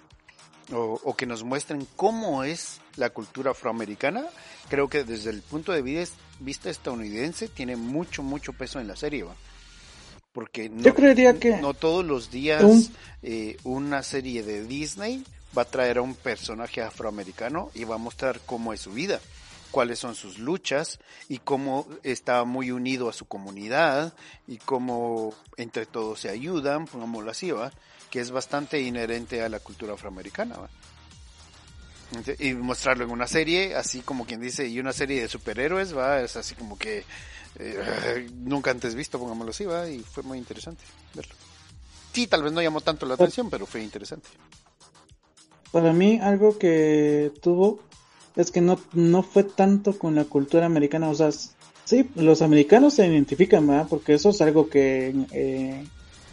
O, o que nos muestren cómo es la cultura afroamericana, creo que desde el punto de vis- vista estadounidense tiene mucho, mucho peso en la serie, ¿va? Porque no, Yo creería que no todos los días un- eh, una serie de Disney va a traer a un personaje afroamericano y va a mostrar cómo es su vida, cuáles son sus luchas y cómo está muy unido a su comunidad y cómo entre todos se ayudan, pongámoslo así, ¿va? que es bastante inherente a la cultura afroamericana. ¿va? Y mostrarlo en una serie, así como quien dice, y una serie de superhéroes, va, es así como que eh, nunca antes visto, pongámoslo así, va, y fue muy interesante verlo. Sí, tal vez no llamó tanto la atención, pero fue interesante. para mí algo que tuvo es que no, no fue tanto con la cultura americana, o sea, sí, los americanos se identifican, ¿verdad? Porque eso es algo que eh,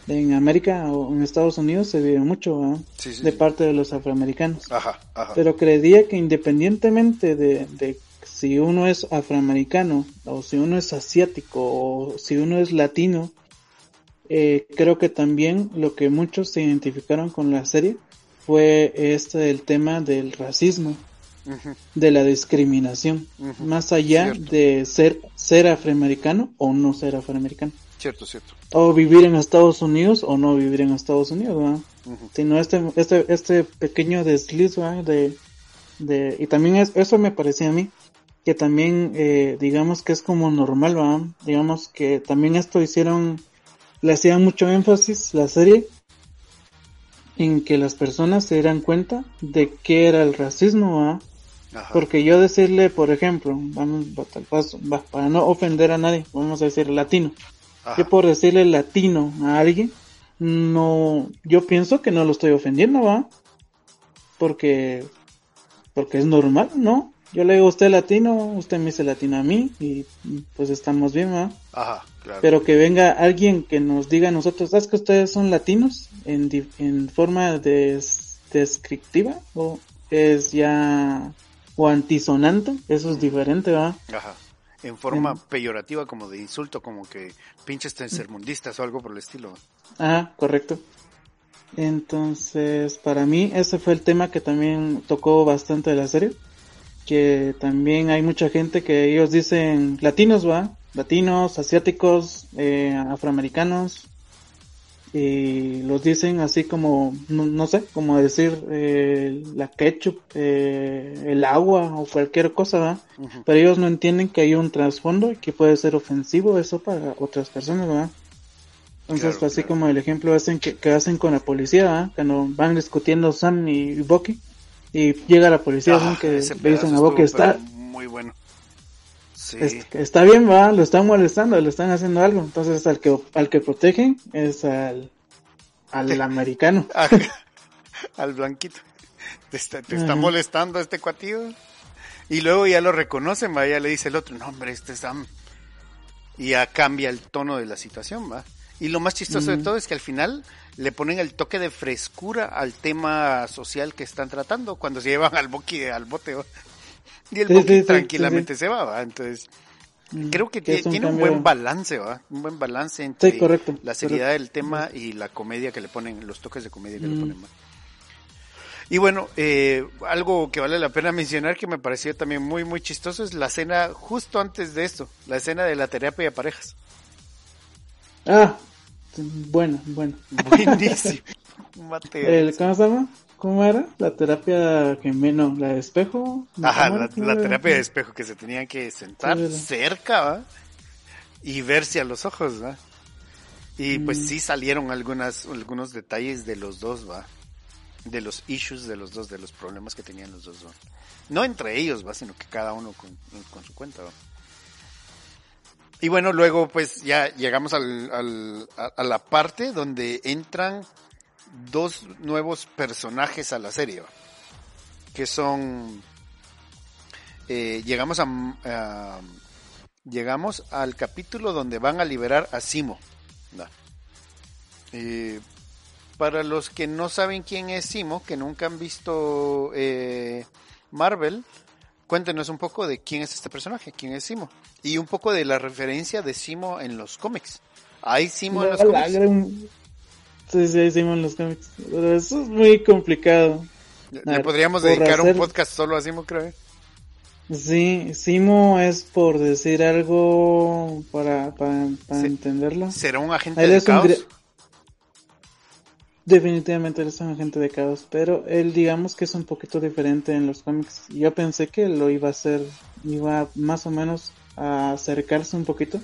en América o en Estados Unidos se vive mucho, ¿verdad? Sí, sí, De sí. parte de los afroamericanos. Ajá, ajá. Pero creería que independientemente de, de si uno es afroamericano o si uno es asiático o si uno es latino, eh, creo que también lo que muchos se identificaron con la serie fue este del tema del racismo, De la discriminación, más allá cierto. de ser ser afroamericano o no ser afroamericano, Cierto, cierto. o vivir en Estados Unidos o no vivir en Estados Unidos, ¿verdad? Sino este este este pequeño desliz de de y también es, eso me parecía a mí que también eh, digamos que es como normal ¿va? digamos que también esto hicieron le hacían mucho énfasis la serie en que las personas se dieran cuenta de qué era el racismo. Ajá. porque yo decirle por ejemplo vamos para no ofender a nadie vamos a decir latino Ajá. yo por decirle latino a alguien, no, yo pienso que no lo estoy ofendiendo, ¿va? Porque, porque es normal, ¿no? yo le digo usted latino, usted me dice latino a mí y pues estamos bien, ¿va? Ajá, claro. Pero que venga alguien que nos diga a nosotros, ¿sabes que ustedes son latinos en, en forma des- descriptiva o es ya o antisonante? Eso es diferente, ¿va? Ajá. En forma En- peyorativa, como de insulto, como que pinches tercermundistas o algo por el estilo. Ah, correcto. Entonces, para mí ese fue el tema que también tocó bastante de la serie. Que también hay mucha gente que ellos dicen latinos, ¿va? Latinos, asiáticos, eh, afroamericanos. Y los dicen así como, no, no sé, como decir eh, la ketchup, eh, el agua o cualquier cosa. Ujú. Pero ellos no entienden que hay un trasfondo y que puede ser ofensivo eso para otras personas, ¿verdad? Entonces, Claro, así claro. como el ejemplo hacen que, que hacen con la policía, ¿verdad? Cuando van discutiendo Sam y Bucky y llega la policía, Ah, que le dicen a Bucky, está, muy bueno. Sí. es- está bien, va, lo están molestando, le están haciendo algo. Entonces, al que, al que protegen es al, al americano. Al blanquito. Te está, te está molestando este cuatillo. Y luego ya lo reconocen, va, ya le dice el otro, no hombre, este es Sam. Y ya cambia el tono de la situación, va. Y lo más chistoso de todo es que al final le ponen el toque de frescura al tema social que están tratando cuando se llevan al boqui al bote. Y el Sí, tranquilamente se va, va. Entonces, Mm, creo que, que un tiene un buen balance, ¿va? Un buen balance entre correcto, la seriedad del tema y la comedia que le ponen, los toques de comedia que le Mm. ponen. ¿va? Y bueno, eh, algo que vale la pena mencionar que me pareció también muy, muy chistoso es la escena justo antes de esto, la escena de la terapia de parejas. Ah, bueno, bueno. Buenísimo. Mate. El, ¿Cómo se llama? ¿Cómo era? La terapia que menos, la de espejo. Ajá, ¿Cómo la, terapia de espejo que se tenían que sentar cerca ¿va? y verse a los ojos, ¿va? Y pues Mm. sí salieron algunas, algunos detalles de los dos, ¿va? De los issues de los dos, de los problemas que tenían los dos, ¿va? No entre ellos, ¿va? Sino que cada uno con, con su cuenta, ¿va? Y bueno, luego pues ya llegamos al, al- a, a la parte donde entran dos nuevos personajes a la serie, que son eh, llegamos a, a- llegamos al capítulo donde van a liberar a Simo. Eh, para los que no saben quién es Simo, que nunca han visto eh, Marvel, cuéntenos un poco de quién es este personaje, quién es Simo, y un poco de la referencia de Simo en los cómics. ¿Hay Simo en los La cómics? gran- Sí, sí, hicimos los cómics. Pero eso es muy complicado. Le ver, podríamos dedicar un podcast solo a Simo, creo. ¿eh? Sí, Simo es por decir algo para, para, entenderlo. ¿Será un agente Él de un caos? Definitivamente él es un agente de caos, pero él digamos que es un poquito diferente en los cómics. Yo pensé que lo iba a hacer, iba más o menos a acercarse un poquito,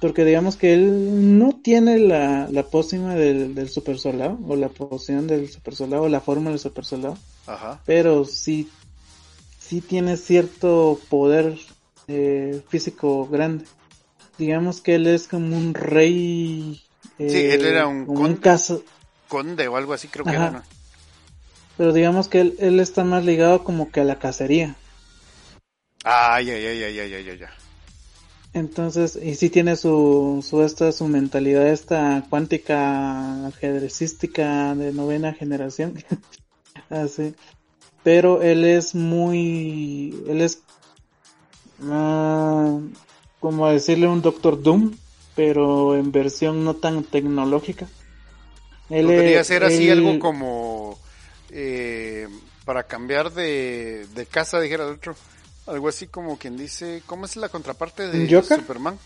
porque digamos que él no tiene la, la pócima del, del super soldado, o la poción del super soldado, o la forma del super soldado, Ajá. pero sí, sí tiene cierto poder eh, físico grande. Digamos que él es como un rey. Sí, él era un conde. Conde o algo así, creo que era, ¿no? pero digamos que él, él está más ligado como que a la cacería. Ay, ay, ay, ay, ay, ay, ay, ay. Entonces, y sí tiene su, su esta, su mentalidad esta cuántica ajedrecística de novena generación. Así. Pero él es muy, él es, ah, como decirle un Doctor Doom, pero en versión no tan tecnológica. Él Podría es- ser así él- algo como eh, para cambiar de, de casa, dijera el otro. Algo así como quien dice, ¿cómo es la contraparte de ¿Un Joker? Superman?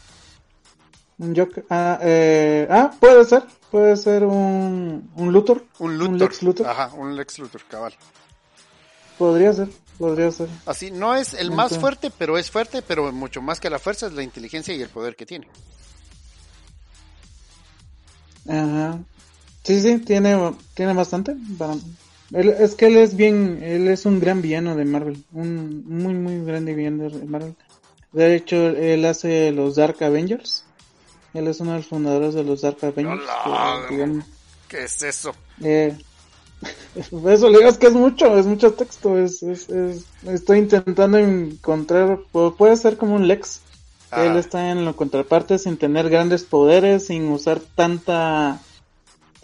un Joker- ah, eh, ah, puede ser, puede ser un, un Luthor. Un Luthor. Un Lex Luthor. Ajá, un Lex Luthor, cabal. Podría ser, podría ser. Así, no es el más Entonces- fuerte, pero es fuerte, pero mucho más que la fuerza es la inteligencia y el poder que tiene. Ajá. Sí, sí, tiene, tiene bastante. Él- es que él es bien, él es un gran villano de Marvel, un muy, muy grande villano de Marvel. De hecho, él hace los Dark Avengers. Él es uno de los fundadores de los Dark Avengers. ¡Hala! que, digamos, ¿Qué es eso? eh, Eso le digo es que es mucho, es mucho texto, es, es, es estoy intentando encontrar, puede ser como un Lex, él Ah. está en la contraparte sin tener grandes poderes, sin usar tanta,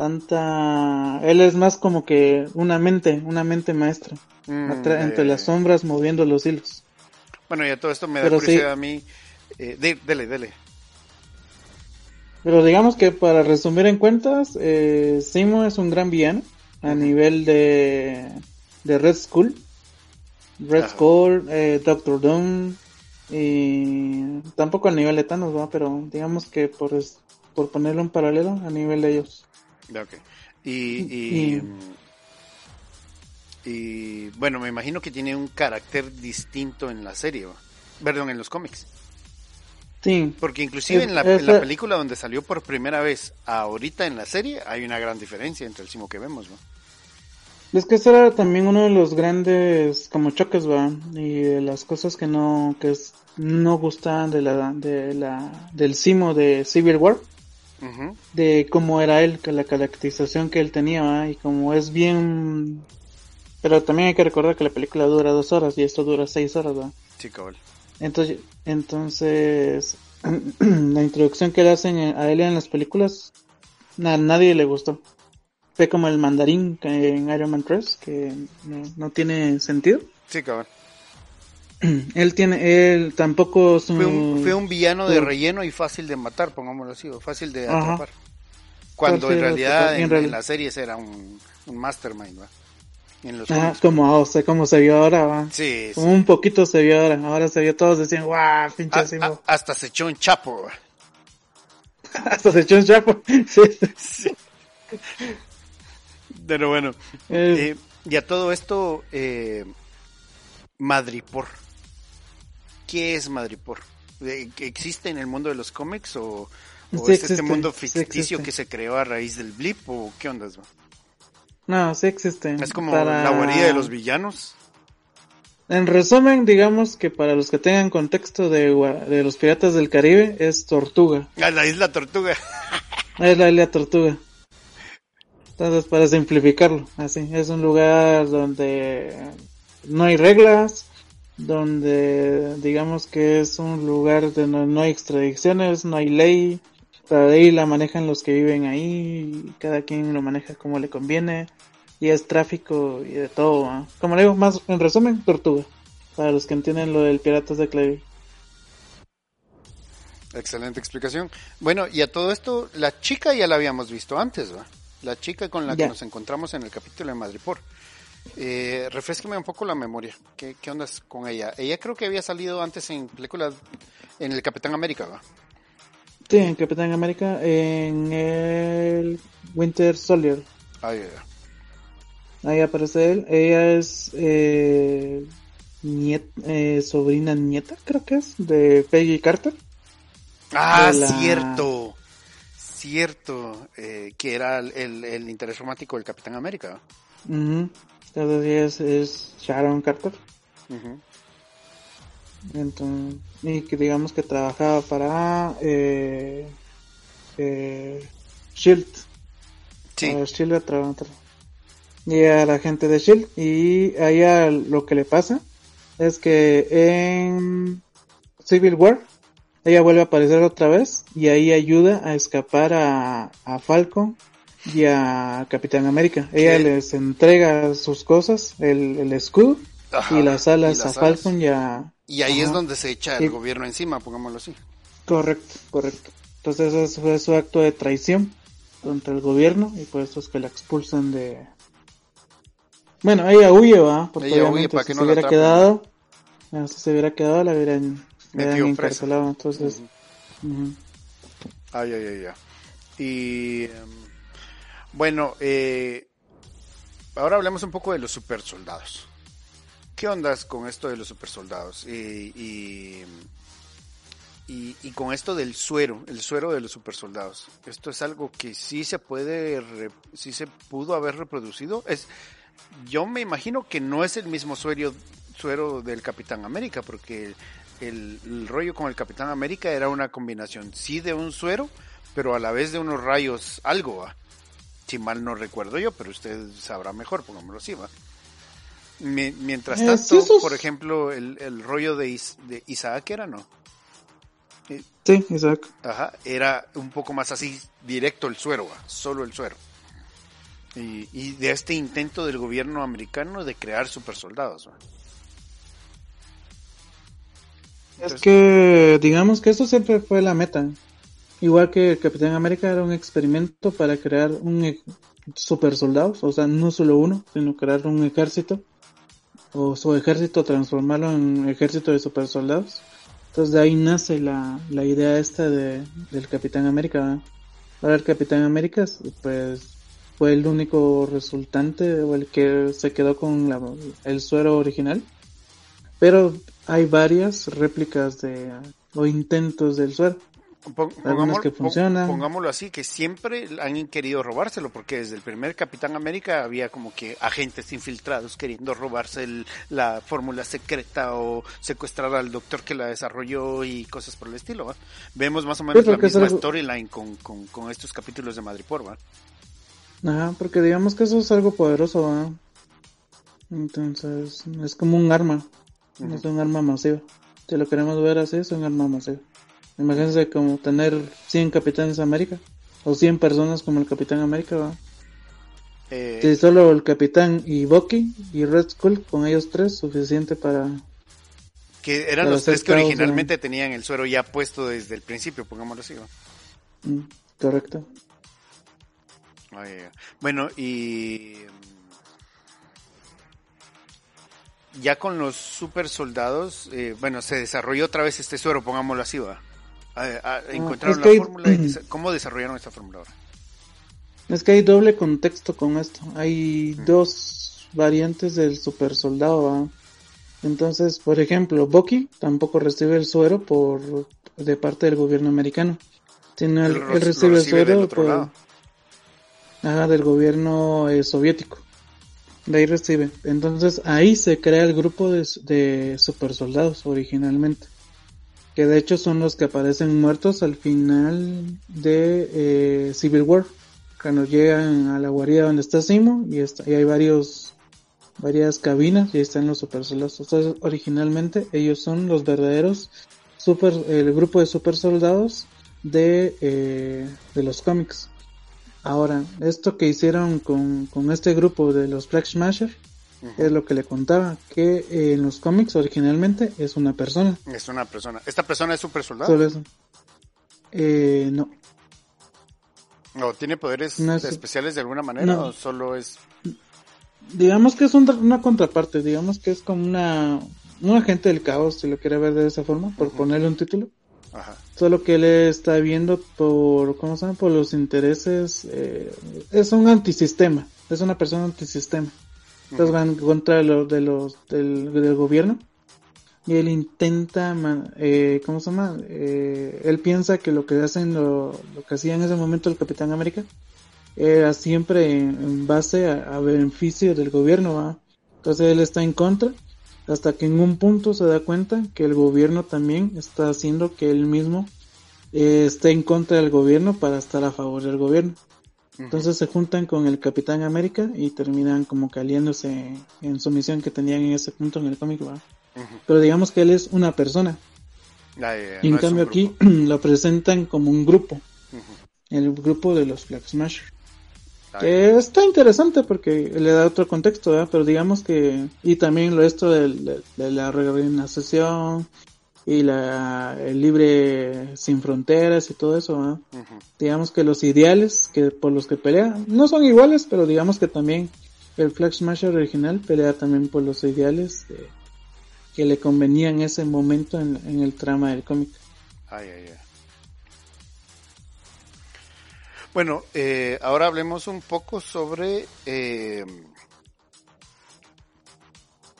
tanta, él es más como que una mente, una mente maestra, Mm, atra- entre las sombras moviendo los hilos. Bueno, ya todo esto me da Pero curiosidad sí. a mí. Eh, de- dele, dele. Pero digamos que para resumir en cuentas, eh, Simo es un gran villano a nivel de, de Red Skull. Red Ajá. Skull, eh, Doctor Doom y tampoco a nivel de Thanos, ¿va? pero digamos que por, por ponerle un paralelo a nivel de ellos. Ya, ok. Y, y, bueno, me imagino que tiene un carácter distinto en la serie, perdón, en los cómics. Sí, Porque inclusive Es- en, la, en la esa- película donde salió por primera vez, ahorita en la serie, hay una gran diferencia entre el Simo que vemos, ¿no? es que ese era también uno de los grandes como choques, va, y de las cosas que no, que es- no gustaban de la, de la, del Simo de Civil War. De cómo era él, que la caracterización que él tenía, y como es bien... Pero también hay que recordar que la película dura dos horas y esto dura seis horas. Sí, cabal. Entonces, entonces la introducción que le hacen a él en las películas, a nadie le gustó. Fue como el mandarín en Iron Man 3, que no, no tiene sentido. Sí, cabal. Él tiene, él tampoco es Fue un, fue un villano de relleno y fácil de matar, pongámoslo así, o fácil de Ajá. atrapar. Cuando Fácil en realidad en, en real- en las series era un, un mastermind, ¿va? En los cómics. como, o sea, como se vio ahora, ¿va? Sí, sí. Un poquito se vio ahora. Ahora se vio todos decían, guau, pinche A- Simo". a- hasta se echó un chapo. ¿va? Hasta se echó un chapo. Sí. Pero bueno, Eh, eh, y a todo esto, eh, Madripor. ¿Qué es Madripor? Eh, ¿Existe en el mundo de los cómics o, o Sí es este mundo ficticio que se creó a raíz del blip o qué onda? va? no, sí existe. Es como Para- la guarida de los villanos. En resumen, digamos que para los que tengan contexto de los piratas del Caribe, es Tortuga. A la isla Tortuga. Es la isla Tortuga. Entonces, para simplificarlo, así, es un lugar donde no hay reglas, donde digamos que es un lugar donde no hay extradiciones, no hay ley, la ley la manejan los que viven ahí, y cada quien lo maneja como le conviene, y es tráfico y de todo, como le digo, más en resumen, Tortuga, para los que entienden lo del Piratas de Caribe. Excelente explicación. Bueno, y a todo esto, la chica ya la habíamos visto antes, ¿va? La chica con la que nos encontramos en el capítulo de Madripor. Eh, refresqueme un poco la memoria. ¿Qué, ¿Qué onda con ella? Ella creo que había salido antes en películas, en el Capitán América, ¿va? Sí, en Capitán América, en el Winter Soldier. Ah. Ahí aparece él. Ella es eh, niet- eh, sobrina nieta, creo que es, de Peggy Carter. Ah, la- cierto. Cierto. eh, que era el, el- el interés romántico del Capitán América. Entonces ella es, es Sharon Carter. Entonces, y que digamos que trabajaba para eh, eh, Shield. Sí. Para Shield tra- tra- y a la gente de Shield. Y a ella lo que le pasa es que en Civil War ella vuelve a aparecer otra vez y ahí ayuda a escapar a, a Falcon y a Capitán América. Ella ¿Qué? les entrega sus cosas, el, el escudo Ajá, y las alas y las a alas. Falcon y a... Y ahí es donde se echa el Y- gobierno encima, pongámoslo así. Correcto, correcto. Entonces ese fue su acto de traición contra el gobierno y por eso es que la expulsan de... Bueno, ella huye, ¿va? Porque Ella huye para si que se no la hubiera quedado, eh, si se hubiera quedado la hubieran, la encarcelado. Entonces, Ujú. ujú. Ay, ay, ay, ay. Y em, bueno, eh, ahora hablemos un poco de los super soldados. ¿Qué ondas con esto de los super soldados? Y, y, y- con esto del suero, el suero de los super soldados. Esto es algo que sí se puede, sí se pudo haber reproducido. Es, yo me imagino que no es el mismo suero, suero del Capitán América, porque el, rollo con el Capitán América era una combinación, sí de un suero, pero a la vez de unos rayos algo. Si mal no recuerdo yo, pero usted sabrá mejor, pongámoslo así, ¿va? Mientras Eh, tanto, sí, eso es- por ejemplo, el, el rollo de, Is- de Isaac era, ¿no? Sí, exacto. Ajá, era un poco más así, directo el suero, ¿va? solo el suero. Y, y de este intento del gobierno americano de crear super soldados. Es que, digamos que eso siempre fue la meta. Igual que el Capitán América era un experimento para crear un e- super soldados, o sea, no solo uno, sino crear un ejército, o su ejército transformarlo en ejército de super soldados. Entonces de ahí nace la, la idea esta de, del Capitán América. Ahora el Capitán América, pues, fue el único resultante o el que se quedó con la- el suero original. Pero hay varias réplicas de o intentos del suero. Pongámoslo- que pon- funcionan. Pongámoslo así, que siempre han querido robárselo, porque desde el primer Capitán América había como que agentes infiltrados queriendo robarse el- la fórmula secreta o secuestrar al doctor que la desarrolló y cosas por el estilo. ¿va? Vemos más o menos la misma algo- storyline con, con, con estos capítulos de Madripoor. ¿va? Ajá, porque digamos que eso es algo poderoso. Entonces, es como un arma. Ujú. Es un arma masiva. Si lo queremos ver así, es un arma masiva. Imagínense como tener 100 Capitanes América. O 100 personas como el Capitán América, ¿verdad? Eh, Si solo el Capitán y Bucky y Red Skull, con ellos tres, suficiente para... que eran para los tres que originalmente tenían el suero ya puesto desde el principio, pongámoslo así. ¿va? Mm, correcto. Ah. Bueno, y ya con los super soldados, eh, bueno, se desarrolló otra vez este suero, pongámoslo así, va. Ah, ah, encontraron es la que fórmula y desa- ¿Cómo desarrollaron esta fórmula ahora? Es que hay doble contexto con esto. Hay dos variantes del super soldado. Entonces, por ejemplo, Bucky tampoco recibe el suero por de parte del gobierno americano. Sino él, recibe el suero por- ajá, del gobierno eh, soviético. De ahí recibe. Entonces ahí se crea el grupo de, de super soldados originalmente. Que de hecho son los que aparecen muertos al final de eh, Civil War. Cuando llegan a la guarida donde está Simo y, está, y hay varios varias cabinas y ahí están los super soldados. Entonces originalmente ellos son los verdaderos super, el grupo de super soldados de, eh, de los cómics. Ahora, esto que hicieron con, con este grupo de los Black Smasher Es lo que le contaba, que eh, en los cómics originalmente es una persona. Es una persona. ¿Esta persona es super soldado? Solo eso. Eh, no, ¿O tiene poderes No es- especiales de alguna manera? No. ¿O solo es.? digamos que es un- una contraparte, digamos que es como una un agente del caos, si lo quiere ver de esa forma, por ponerle un título. Ajá. Solo que él está viendo por, ¿cómo se llama? Por los intereses, eh, es un antisistema, es una persona antisistema. Ujú. van contra lo, de los, del, del gobierno y él intenta, eh, ¿cómo se llama? Eh, él piensa que lo que hacen, lo, lo que hacía en ese momento el Capitán América era siempre en, en base a, a beneficio del gobierno, ¿va? Entonces él está en contra hasta que en un punto se da cuenta que el gobierno también está haciendo que él mismo eh, esté en contra del gobierno para estar a favor del gobierno. Entonces se juntan con el Capitán América y terminan como caliéndose en su misión que tenían en ese punto en el cómic. Ujú. Pero digamos que él es una persona. Ya, Y en no cambio aquí lo presentan como un grupo. El grupo de los Black Smasher. Ah, Que está interesante porque le da otro contexto, ¿verdad? Pero digamos que... Y también lo esto de, de la reorganización y la, el libre sin fronteras y todo eso, digamos que los ideales que por los que pelea no son iguales, pero digamos que también el Flag Smasher original pelea también por los ideales que le convenían en ese momento en, en el trama del cómic. Ay, ay, ay. Bueno, eh, ahora hablemos un poco sobre eh,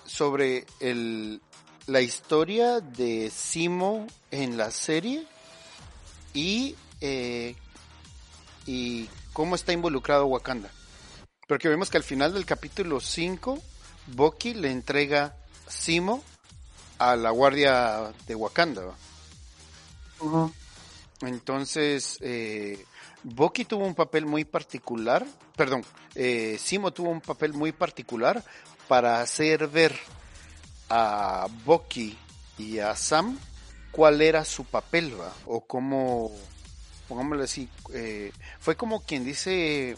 sobre el, la historia de Simo en la serie y eh, y cómo está involucrado Wakanda. Porque vemos que al final del capítulo 5, Bucky le entrega Simo a la guardia de Wakanda. Entonces, eh, Bucky tuvo un papel muy particular, perdón, eh, Simo tuvo un papel muy particular para hacer ver a Bucky y a Sam cuál era su papel, ¿va? o cómo, pongámoslo así, eh, fue como quien dice,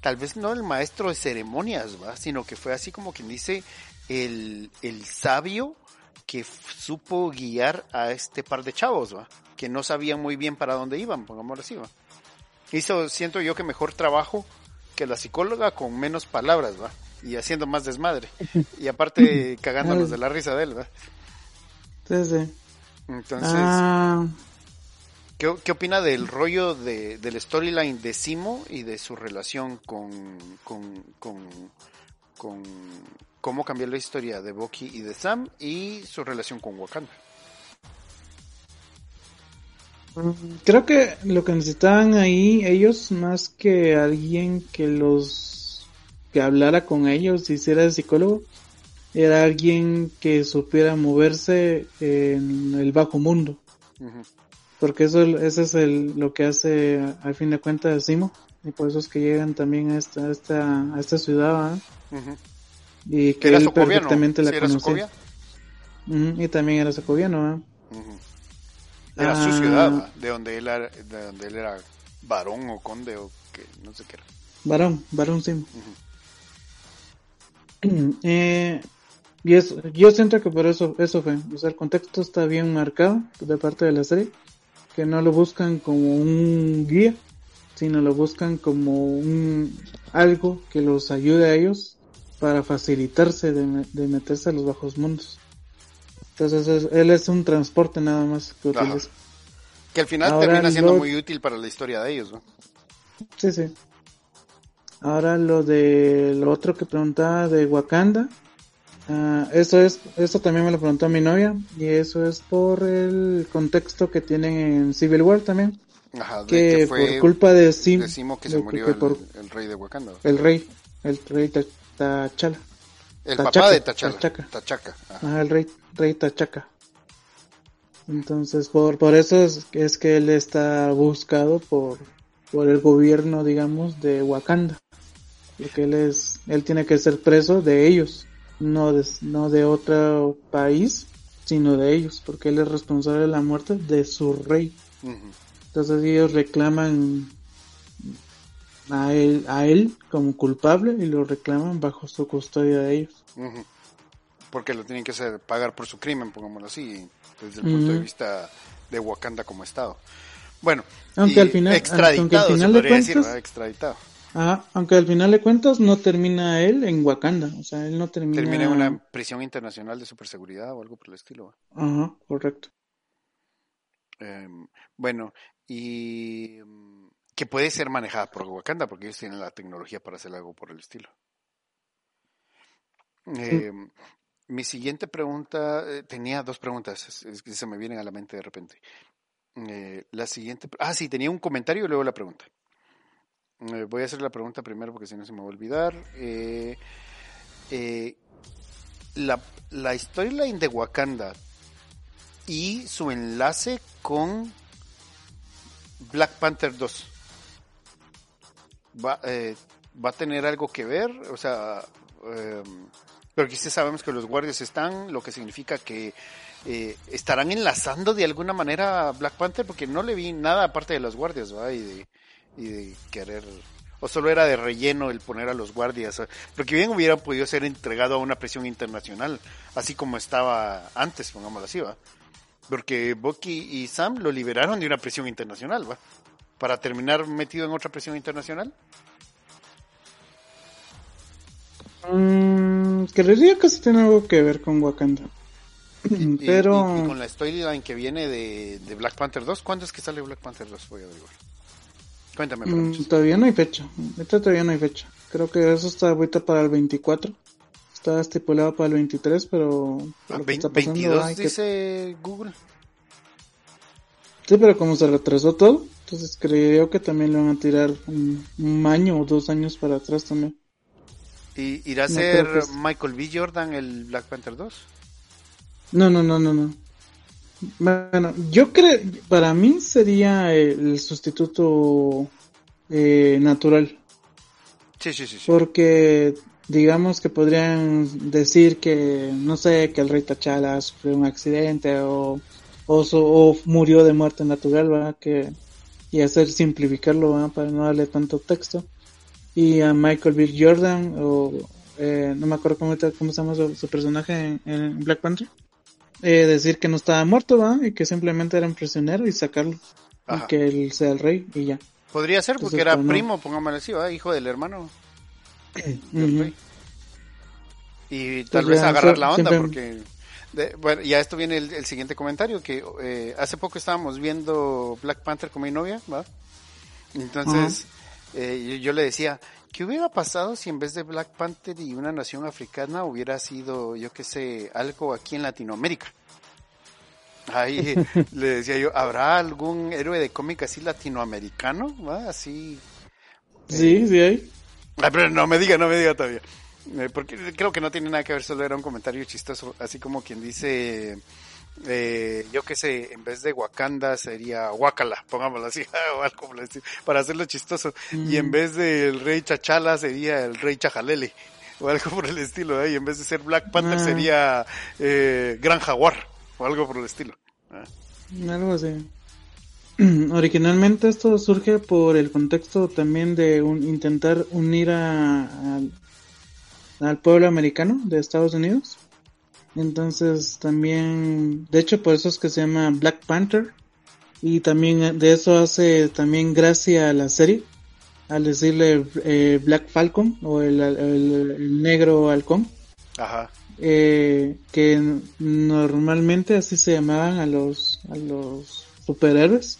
tal vez no el maestro de ceremonias, ¿va? sino que fue así como quien dice el, el sabio que supo guiar a este par de chavos, ¿va? que no sabían muy bien para dónde iban, pongámoslo así. ¿va? Hizo, siento yo que mejor trabajo que la psicóloga con menos palabras, ¿va? Y haciendo más desmadre. Y aparte cagándonos de la risa de él, ¿va? Sí, sí. Entonces, ah. ¿qué, ¿qué, opina del rollo de, del storyline de Simo y de su relación con, con, con, con cómo cambió la historia de Bucky y de Sam y su relación con Wakanda? Creo que lo que necesitaban ahí ellos, más que alguien que los que hablara con ellos, hiciera de psicólogo, era alguien que supiera moverse en el bajo mundo. Porque eso, eso es el, lo que hace al fin de cuentas Simo. Y por eso es que llegan también a esta, a esta, a esta ciudad. Y que él perfectamente la conocía. y también era socoviano. Era su ciudad, ah. de donde él era, de donde él era varón o conde o que no sé qué era. Varón, varón Simo. Eh, y eso, yo siento que por eso, eso fue. O sea, el contexto está bien marcado de parte de la serie. Que no lo buscan como un guía, sino lo buscan como un algo que los ayude a ellos para facilitarse de, de meterse a los bajos mundos. Entonces él es un transporte nada más que utiliza. Que al final termina siendo muy útil para la historia de ellos, ¿no? Sí, sí. Ahora lo de lo otro que preguntaba de Wakanda, Uh, eso es, eso también me lo preguntó mi novia y eso es por el contexto que tienen en Civil War también. Ajá, que, que por culpa de Sim, decimos que se murió el, por, el, rey de Wakanda. El rey, el rey Tachala. El Tachaca, papá de Tachala. Tachaca. Tachaca. Ajá. el rey, rey Tachaca. Entonces, por, por eso es, es, que él está buscado por, por el gobierno, digamos, de Wakanda. Porque él es, él tiene que ser preso de ellos no de, no de otro país, sino de ellos, porque él es responsable de la muerte de su rey. Entonces ellos reclaman a él, a él como culpable y lo reclaman bajo su custodia de ellos. Porque lo tienen que hacer, pagar por su crimen, pongámoslo así, desde el punto de vista de Wakanda como Estado. Bueno, aunque al final, extraditado, aunque al final de cuentas, extraditado. Ah, aunque al final de cuentas no termina él en Wakanda, o sea, él no termina... Termina en una prisión internacional de superseguridad o algo por el estilo. Ajá, correcto. Eh, bueno, y mm, que puede ser manejada por Wakanda porque ellos tienen la tecnología para hacer algo por el estilo. Eh, Mi siguiente pregunta, eh, tenía dos preguntas, es que se me vienen a la mente de repente. Eh, la siguiente, ah, sí, tenía un comentario y luego la pregunta. Eh, voy a hacer la pregunta primero porque si no se me va a olvidar. Eh, eh, la, la storyline de Wakanda y su enlace con Black Panther 2 va, va a tener algo que ver, o sea, pero aquí sabemos que los guardias están, lo que significa que estarán enlazando de alguna manera a Black Panther porque no le vi nada aparte de los guardias, ¿va? Y de, y de querer o solo era de relleno el poner a los guardias, porque bien hubiera podido ser entregado a una presión internacional, así como estaba antes, pongámoslo así, ¿va? Porque Bucky y Sam lo liberaron de una presión internacional, ¿va? Para terminar metido en otra presión internacional. Mm, creería que eso tiene algo que ver con Wakanda. Pero... Y, con la storyline que viene de, de, Black Panther 2, ¿cuándo es que sale Black Panther 2? Voy a averiguar. Cuéntame. Mm, todavía no hay fecha. Ahorita todavía no hay fecha. Creo que eso está ahorita para el 24. Está estipulado para el 23, pero... Ah, 22 dice Google. Sí, pero como se retrasó todo, entonces creo que también le van a tirar un, año o dos años para atrás también. ¿Y irá a ser Michael B. Jordan el Black Panther 2? No, no, no, no, no. Bueno, yo creo, para mí sería el sustituto eh, natural. Sí, sí, sí. sí. Porque digamos que podrían decir que, no sé, que el rey T'Challa sufrió un accidente o, o, o murió de muerte natural, ¿verdad? Que, y hacer simplificarlo, ¿verdad? Para no darle tanto texto. Y a Michael B. Jordan, o eh, no me acuerdo cómo, cómo se llama su, su personaje en, en Black Panther, eh, decir que no estaba muerto, ¿verdad? Y que simplemente era un prisionero y sacarlo. Ajá. Y que él sea el rey y ya. Podría ser porque Entonces, era pues, no. primo, pongámosle así, ¿verdad? hijo del hermano. del rey. Y tal Pues vez ya, agarrar la onda siempre- porque... de- bueno, ya esto viene el, el siguiente comentario, que eh, hace poco estábamos viendo Black Panther con mi novia, ¿va? Entonces, eh, yo, yo le decía, ¿qué hubiera pasado si en vez de Black Panther y una nación africana hubiera sido, yo qué sé, algo aquí en Latinoamérica? Ahí le decía yo, ¿habrá algún héroe de cómic así latinoamericano? ¿Va? Así... Sí, sí hay. Ah, pero no me diga, no me diga todavía. Eh, porque creo que no tiene nada que ver, solo era un comentario chistoso, así como quien dice, eh, yo qué sé, en vez de Wakanda sería Wakala, pongámoslo así, para hacerlo chistoso. Y en Mm. vez del rey Chachala sería el rey Chajalele, o algo por el estilo, ¿eh? y en vez de ser Black Panther Ah. sería eh, Gran Jaguar, o algo por el estilo. Ah. Algo así. Originalmente esto surge por el contexto también de un, intentar unir a, al pueblo americano de Estados Unidos. Entonces también, de hecho por eso es que se llama Black Panther. Y también eh, de eso hace también gracia a la serie. Al decirle eh, Black Falcon o el, el- el negro halcón. Ajá. eh, que normalmente así se llamaban a los a los superhéroes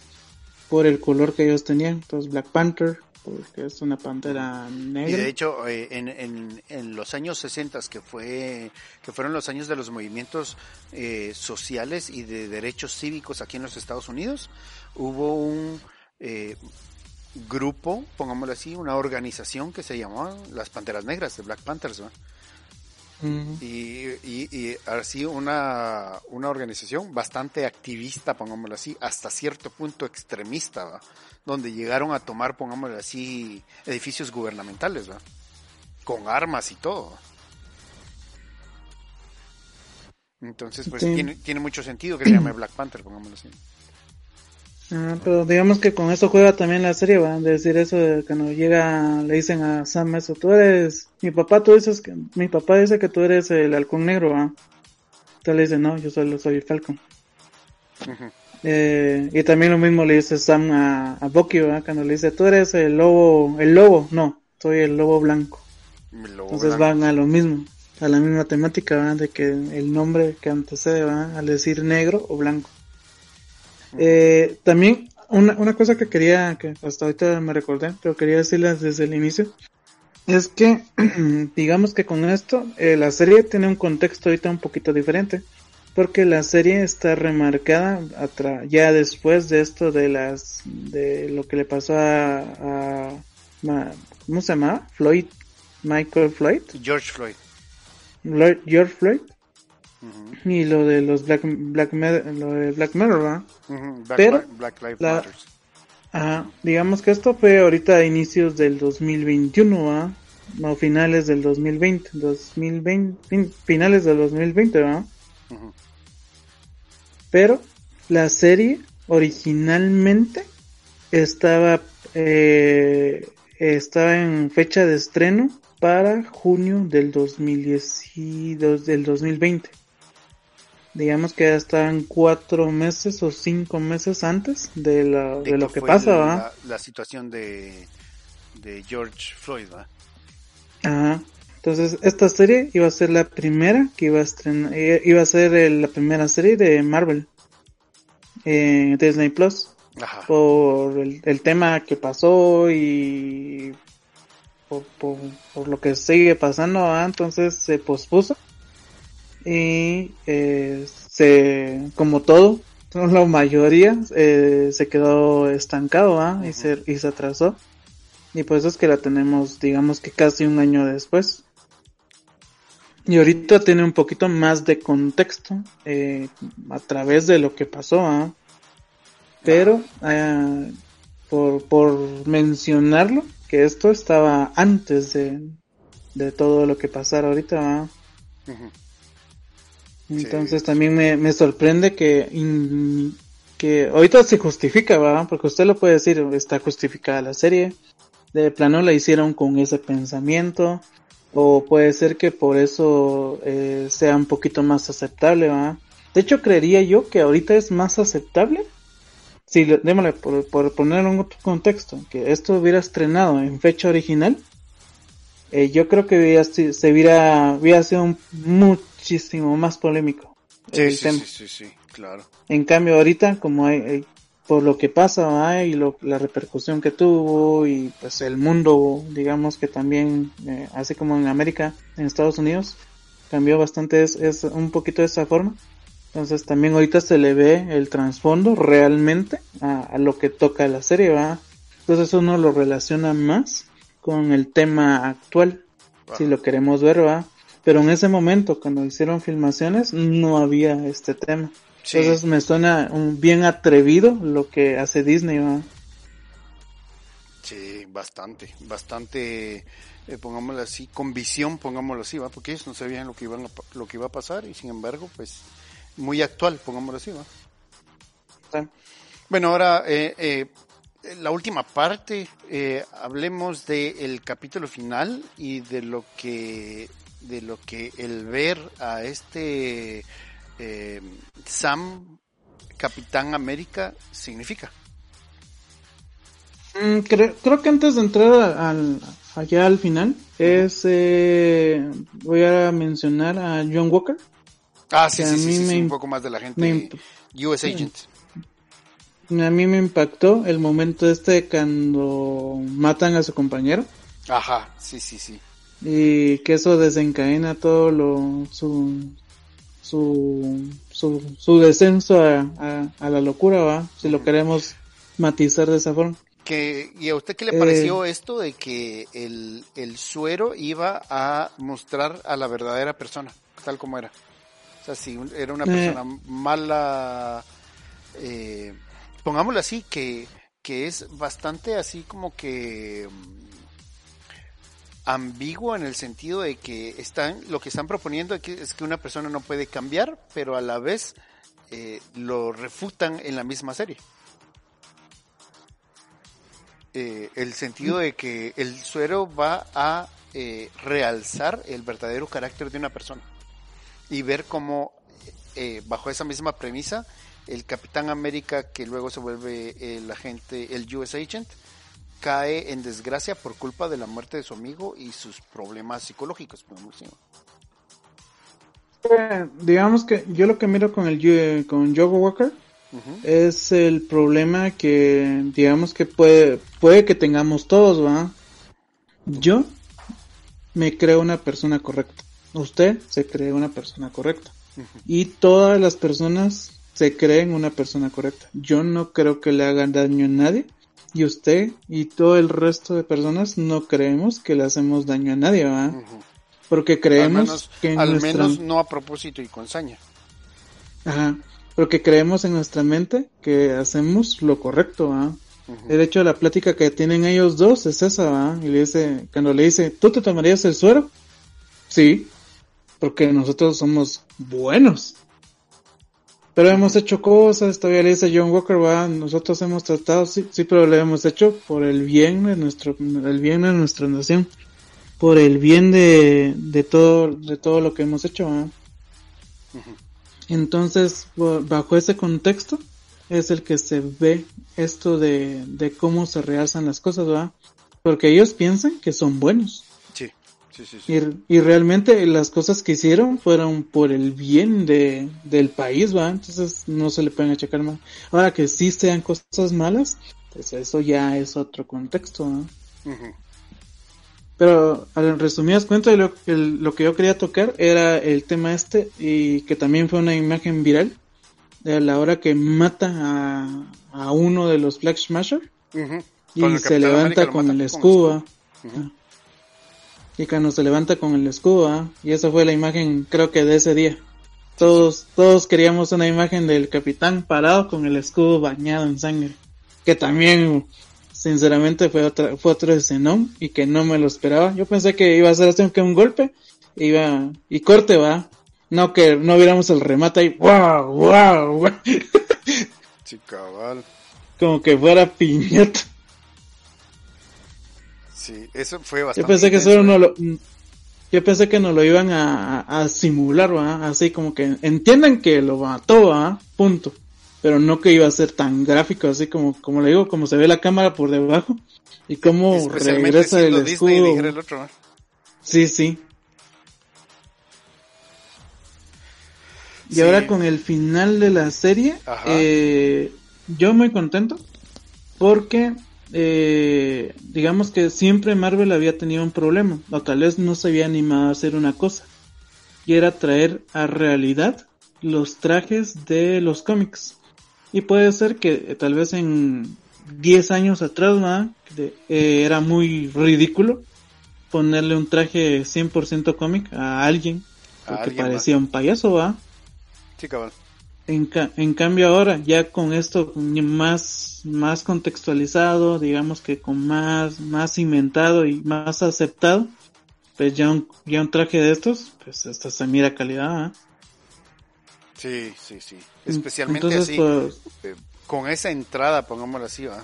por el color que ellos tenían entonces Black Panther porque es una pantera Y negra de hecho, eh, en, en, en los años 60, que, fue, que fueron los años de los movimientos eh, sociales y de derechos cívicos aquí en los Estados Unidos, hubo un eh, grupo, pongámoslo así, una organización que se llamaba las Panteras Negras, de Black Panthers, ¿no? Mm, y, y, y así una, una organización bastante activista, pongámoslo así, hasta cierto punto extremista, ¿va? donde llegaron a tomar, pongámoslo así, edificios gubernamentales, ¿va? con armas y todo. Entonces, pues Sí. tiene, tiene mucho sentido que se llame Black Panther, pongámoslo así. Ah, pero digamos que con eso juega también la serie va de decir eso de cuando llega le dicen a Sam eso tú eres mi papá tú dices que mi papá dice que tú eres el halcón negro va entonces le dice no yo solo soy el Falcon. Eh, y también lo mismo le dice Sam a, a Bucky, ¿verdad? Cuando le dice, tú eres el lobo, el lobo, no, soy el lobo blanco. El lobo Entonces blanco. van a lo mismo, a la misma temática, ¿verdad? De que el nombre que antecede, ¿verdad? Al decir negro o blanco. Eh, también, una, una cosa que quería, que hasta ahorita me recordé, pero quería decirles desde el inicio, es que, digamos que con esto, eh, la serie tiene un contexto ahorita un poquito diferente porque la serie está remarcada ya después de esto de las de lo que le pasó a, a ¿cómo se llama? Floyd Michael Floyd George Floyd. Lloyd- George Floyd Ujú. y lo de los Black Black lo de Black Mirror ¿verdad? Ujú. Black, Pero Black Lives la- Matter. Ajá, digamos que esto fue ahorita a inicios del 2021 ¿verdad? o finales del 2020 2020 fin- finales del 2020 ¿verdad? Ujú. pero la serie originalmente estaba eh, estaba en fecha de estreno para junio del 2010 y dos- del 2020 digamos que ya estaban cuatro meses o cinco meses antes de, la- de, lo que pasa la, situación de, de George Floyd. Ajá. Entonces, esta serie iba a ser la primera que iba a estrenar, eh, iba a ser el- la primera serie de Marvel en Disney Plus Ajá. por el, el tema que pasó y por, por, por lo que sigue pasando, entonces se pospuso y eh, se, como todo, la mayoría eh, se quedó estancado ¿ah? y, se, y se atrasó y por eso es que la tenemos digamos que casi un año después. Y ahorita tiene un poquito más de contexto eh, a través de lo que pasó, ¿ah? pero eh, por, por mencionarlo, que esto estaba antes de, de todo lo que pasara ahorita. ¿va? Entonces también me, me, sorprende que, que ahorita se justifica, ¿va? Porque usted lo puede decir, está justificada la serie. De plano la hicieron con ese pensamiento. O puede ser que por eso eh, sea un poquito más aceptable, ¿va? De hecho, creería yo que ahorita es más aceptable. Si, démosle, por, por poner un otro contexto, que esto hubiera estrenado en fecha original, eh, yo creo que se hubiera, hubiera sido muchísimo más polémico. Sí, sí, sí, sí, claro. En cambio, ahorita, como hay, por lo que pasa y lo, la repercusión que tuvo y pues el mundo, digamos que también, eh, así como en América, en Estados Unidos, cambió bastante, es, es un poquito de esa forma. Entonces también ahorita se le ve el trasfondo realmente a, a, lo que toca la serie, ¿va? Entonces uno lo relaciona más con el tema actual, si lo queremos ver, ¿va? Pero en ese momento, cuando hicieron filmaciones, no había este tema. Entonces me suena un bien atrevido lo que hace Disney, ¿va? Sí, bastante, bastante, eh, pongámoslo así, con visión, pongámoslo así, ¿va? Porque ellos no sabían lo que, iban lo que iba a pasar y sin embargo, pues muy actual, pongámoslo así, ¿va? Bueno, ahora, eh, eh, la última parte, eh, hablemos del capítulo final y de lo que, de lo que el ver a este eh, Sam, Capitán América, significa. Mm, creo, creo, que antes de entrar al, allá al final, es, eh, voy a mencionar a John Walker. Ah, sí, sí, sí, sí, un poco más de la gente. US Agent. A mí me impactó el momento este cuando matan a su compañero. Ajá, sí, sí, sí. Y que eso desencadena todo lo, su, su, su, descenso a, a, la locura, va, si lo queremos matizar de esa forma. Que, ¿Y a usted qué le pareció eh, esto de que el, el suero iba a mostrar a la verdadera persona, tal como era? O sea, si era una persona eh, mala, eh, pongámoslo así, que, que es bastante así como que ambiguo en el sentido de que están, lo que están proponiendo es que una persona no puede cambiar, pero a la vez lo refutan en la misma serie. Eh, el sentido de que el suero va a eh, realzar el verdadero carácter de una persona y ver cómo eh, bajo esa misma premisa el Capitán América que luego se vuelve el agente, el US Agent, cae en desgracia por culpa de la muerte de su amigo y sus problemas psicológicos, digamos que yo lo que miro con el con Joe Walker es el problema que digamos que puede puede que tengamos todos, ¿va? Yo me creo una persona correcta. Usted se cree una persona correcta. Y todas las personas se creen una persona correcta. Yo no creo que le hagan daño a nadie. Y usted y todo el resto de personas no creemos que le hacemos daño a nadie, ¿va? Porque creemos que al menos no a propósito y con saña. Ajá porque creemos en nuestra mente que hacemos lo correcto, ¿ah? De hecho, la plática que tienen ellos dos es esa, ¿ah? Y le dice, cuando le dice, ¿tú te tomarías el suero? Sí, porque nosotros somos buenos. Pero hemos hecho cosas, todavía le dice John Walker, ¿va? Nosotros hemos tratado, sí, sí, pero lo hemos hecho por el bien de nuestro, el bien de nuestra nación. Por el bien de, de todo, de todo lo que hemos hecho. Entonces, bajo ese contexto, es el que se ve esto de, de cómo se realzan las cosas, ¿verdad? Porque ellos piensan que son buenos. Sí, sí, sí. Y, realmente las cosas que hicieron fueron por el bien de, del país, ¿va? Entonces no se le pueden achacar mal. Ahora que sí sean cosas malas, pues eso ya es otro contexto, ¿no? Pero en resumidas cuentas, lo, lo que yo quería tocar era el tema este y que también fue una imagen viral de la hora que mata a, a uno de los Flag Smasher y se levanta con el escudo. Y cuando se levanta con el escudo, ah, y esa fue la imagen creo que de ese día. Todos, todos queríamos una imagen del capitán parado con el escudo bañado en sangre. Que también sinceramente fue otra, fue otro escenón y que no me lo esperaba. Yo pensé que iba a ser así que un golpe, iba, y corte va. No que no viéramos el remate ahí, wow, wow, wow. Sí, cabal. Como que fuera piñata. Sí, eso fue bastante. Yo pensé que solo no ¿eh? lo, yo pensé que nos lo iban a, a simular, ¿va? Así como que entiendan que lo mató, ¿va? Punto. Pero no que iba a ser tan gráfico, así como, como le digo, como se ve la cámara por debajo y cómo regresa el Disney, escudo. Sí, sí. Y Sí. ahora con el final de la serie, eh, yo muy contento porque eh, digamos que siempre Marvel había tenido un problema, o tal vez no se había animado a hacer una cosa, y era traer a realidad los trajes de los cómics. Y puede ser que eh, tal vez en 10 años atrás eh, era muy ridículo ponerle un traje 100% cómic a alguien, A porque alguien, parecía un payaso, ¿va? Sí, cabal. En, ca- en cambio ahora, ya con esto más, más contextualizado, digamos que con más, más inventado y más aceptado, pues ya un, ya un traje de estos, pues hasta se mira calidad, ¿ah? Sí, sí, sí. Especialmente Entonces, así, pues, eh, con esa entrada, pongámoslo así, ¿va?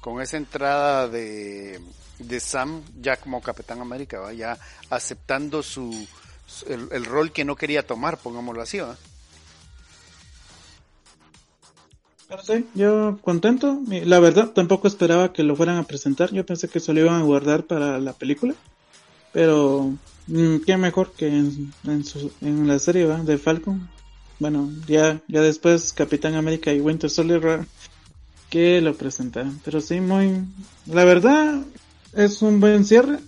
Con esa entrada de, de Sam ya como Capitán América, ¿va? Ya aceptando su, su- el, el rol que no quería tomar, pongámoslo así, ¿va? Pero sí, yo contento. La verdad, tampoco esperaba que lo fueran a presentar. Yo pensé que se lo iban a guardar para la película. Pero, mm, qué mejor que en, en, su- en la serie ¿va? de Falcon. Bueno, ya, ya después Capitán América y Winter Soldier que lo presentaron. Pero sí, muy... La verdad, es un buen cierre.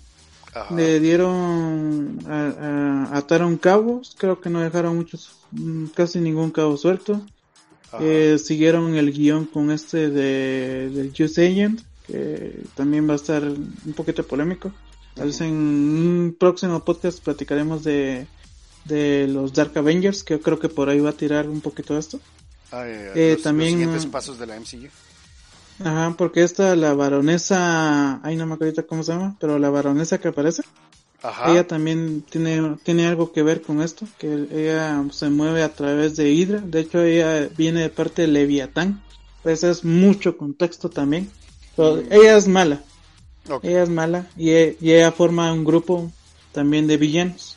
Ajá. Le dieron... A, a- ataron cabos. Creo que no dejaron muchos... mm, Casi ningún cabo suelto. Eh, siguieron el guion con este de, del Just Agent, que también va a estar un poquito polémico. Tal vez en un próximo podcast platicaremos de, de los Dark Avengers, que yo creo que por ahí va a tirar un poquito esto. Ah, eh, eh, los, los también, siguientes pasos de la MCU. Ajá, porque esta, la baronesa, ay no me acuerdo cómo se llama, pero la baronesa que aparece, Ajá. ella también tiene, tiene algo que ver con esto, que ella se mueve a través de Hydra, de hecho ella viene de parte de Leviatán, pues es mucho contexto también, pero Mm. ella es mala, ella es mala y, e- y ella forma un grupo también de villanos,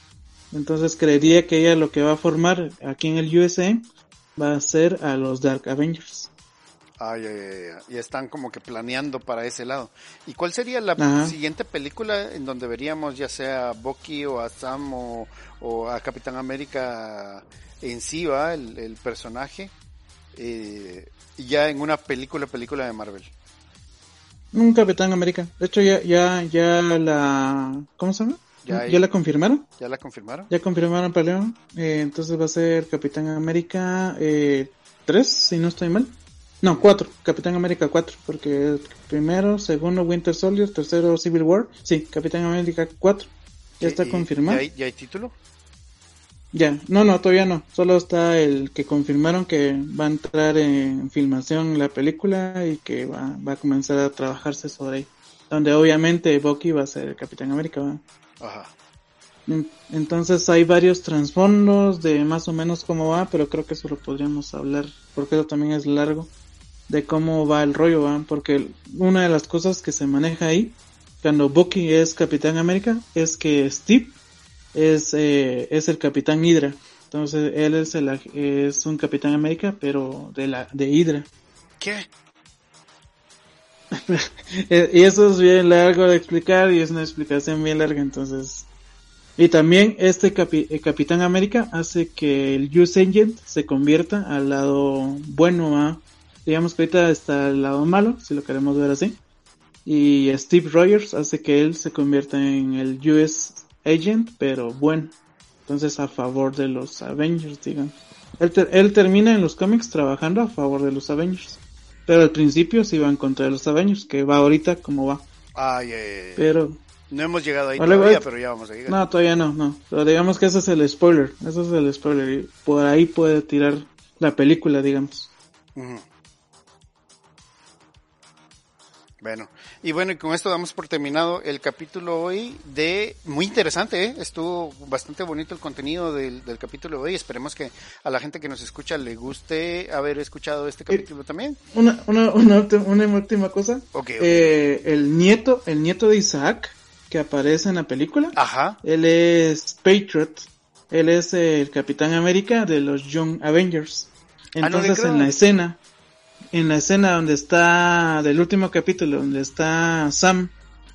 entonces creería que ella lo que va a formar aquí en el USA va a ser a los Dark Avengers. Ah, ya, ya, ya. Y están como que planeando para ese lado. ¿Y cuál sería la Ajá. siguiente película en donde veríamos ya sea a Bucky o a Sam o, o a Capitán América en sí, va, el, el personaje? Eh, y ya en una película, película de Marvel. Un Capitán América. De hecho, ya, ya, ya la, ¿cómo se llama? Ya la confirmaron. ¿Ya la confirmaron? Ya confirmaron para León. Eh, entonces va a ser Capitán América eh, 3, si no estoy mal. No, 4. Capitán América 4. Porque primero, segundo Winter Soldier, tercero Civil War. Sí, Capitán América 4. Ya está ¿Y- y- confirmado. ¿Ya hay, ya hay título? Ya, no, no, todavía no. Solo está el que confirmaron que va a entrar en filmación la película y que va, va a comenzar a trabajarse sobre ahí. Donde obviamente Bucky va a ser el Capitán América. ¿va? Ajá. En- Entonces hay varios trasfondos de más o menos cómo va, pero creo que eso lo podríamos hablar porque eso también es largo de cómo va el rollo, ¿va? porque una de las cosas que se maneja ahí cuando Bucky es Capitán América es que Steve es es el Capitán Hydra. Entonces él es el es un Capitán América pero de la de Hydra. ¿Qué? Eh, Y eso es bien largo de explicar y es una explicación bien larga, entonces. Y también este capi- eh, Capitán América hace que el Use Agent se convierta al lado bueno, ¿ah? Digamos que ahorita está al lado malo, si lo queremos ver así. Y Steve Rogers hace que él se convierta en el US Agent, pero bueno. Entonces a favor de los Avengers, digamos. Él, ter- él termina en los cómics trabajando a favor de los Avengers. Pero al principio se iba en contra de los Avengers, que va ahorita como va. Ay, eh, Pero, no hemos llegado ahí Vale, todavía, pero ya vamos a llegar. no, todavía no, no. Pero digamos que ese es el spoiler. Ese es el spoiler. Y por ahí puede tirar la película, digamos. Ujú. Bueno, y bueno, y con esto damos por terminado el capítulo hoy de, muy interesante, ¿eh? estuvo bastante bonito el contenido del, del capítulo de hoy, esperemos que a la gente que nos escucha le guste haber escuchado este capítulo también. Una, una, una, última- una última cosa. Ok, ok. Eh, el nieto, el nieto de Isaac, que aparece en la película, Ajá, él es Patriot, él es el Capitán América de los Young Avengers. Ah, no Entonces en la escena, en la escena donde está, del último capítulo, donde está Sam,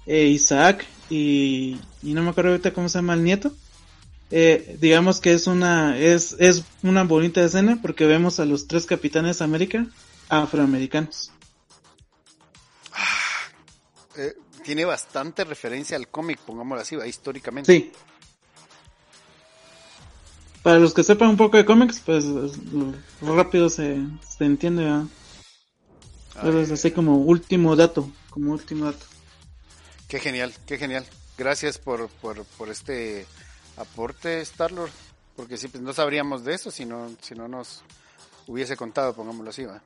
e Isaac y, y no me acuerdo ahorita cómo se llama el nieto, eh, digamos que es una, es, es una bonita escena porque vemos a los tres Capitanes América afroamericanos. eh, tiene bastante referencia al cómic, pongámoslo así, históricamente. Sí. Para los que sepan un poco de cómics, pues rápido se, se entiende, ¿verdad? Es así como último dato, como último dato. Qué genial, qué genial. Gracias por, por, por este aporte, Starlord. Porque sí, pues no sabríamos de eso si no, si no nos hubiese contado, pongámoslo así, ¿va?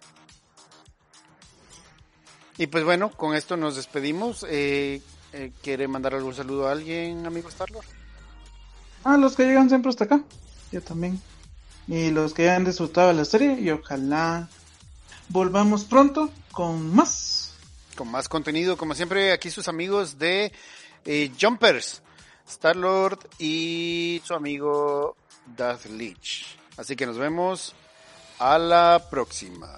Y pues bueno, con esto nos despedimos. Eh, eh, ¿Quiere mandar algún saludo a alguien, amigo Starlord? Ah, los que llegan siempre hasta acá, yo también. Y los que han disfrutado de la serie, y ojalá volvamos pronto con más. Con más contenido, como siempre, aquí sus amigos de eh, Jumpers, Starlord y su amigo Darth Leech. Así que nos vemos a la próxima.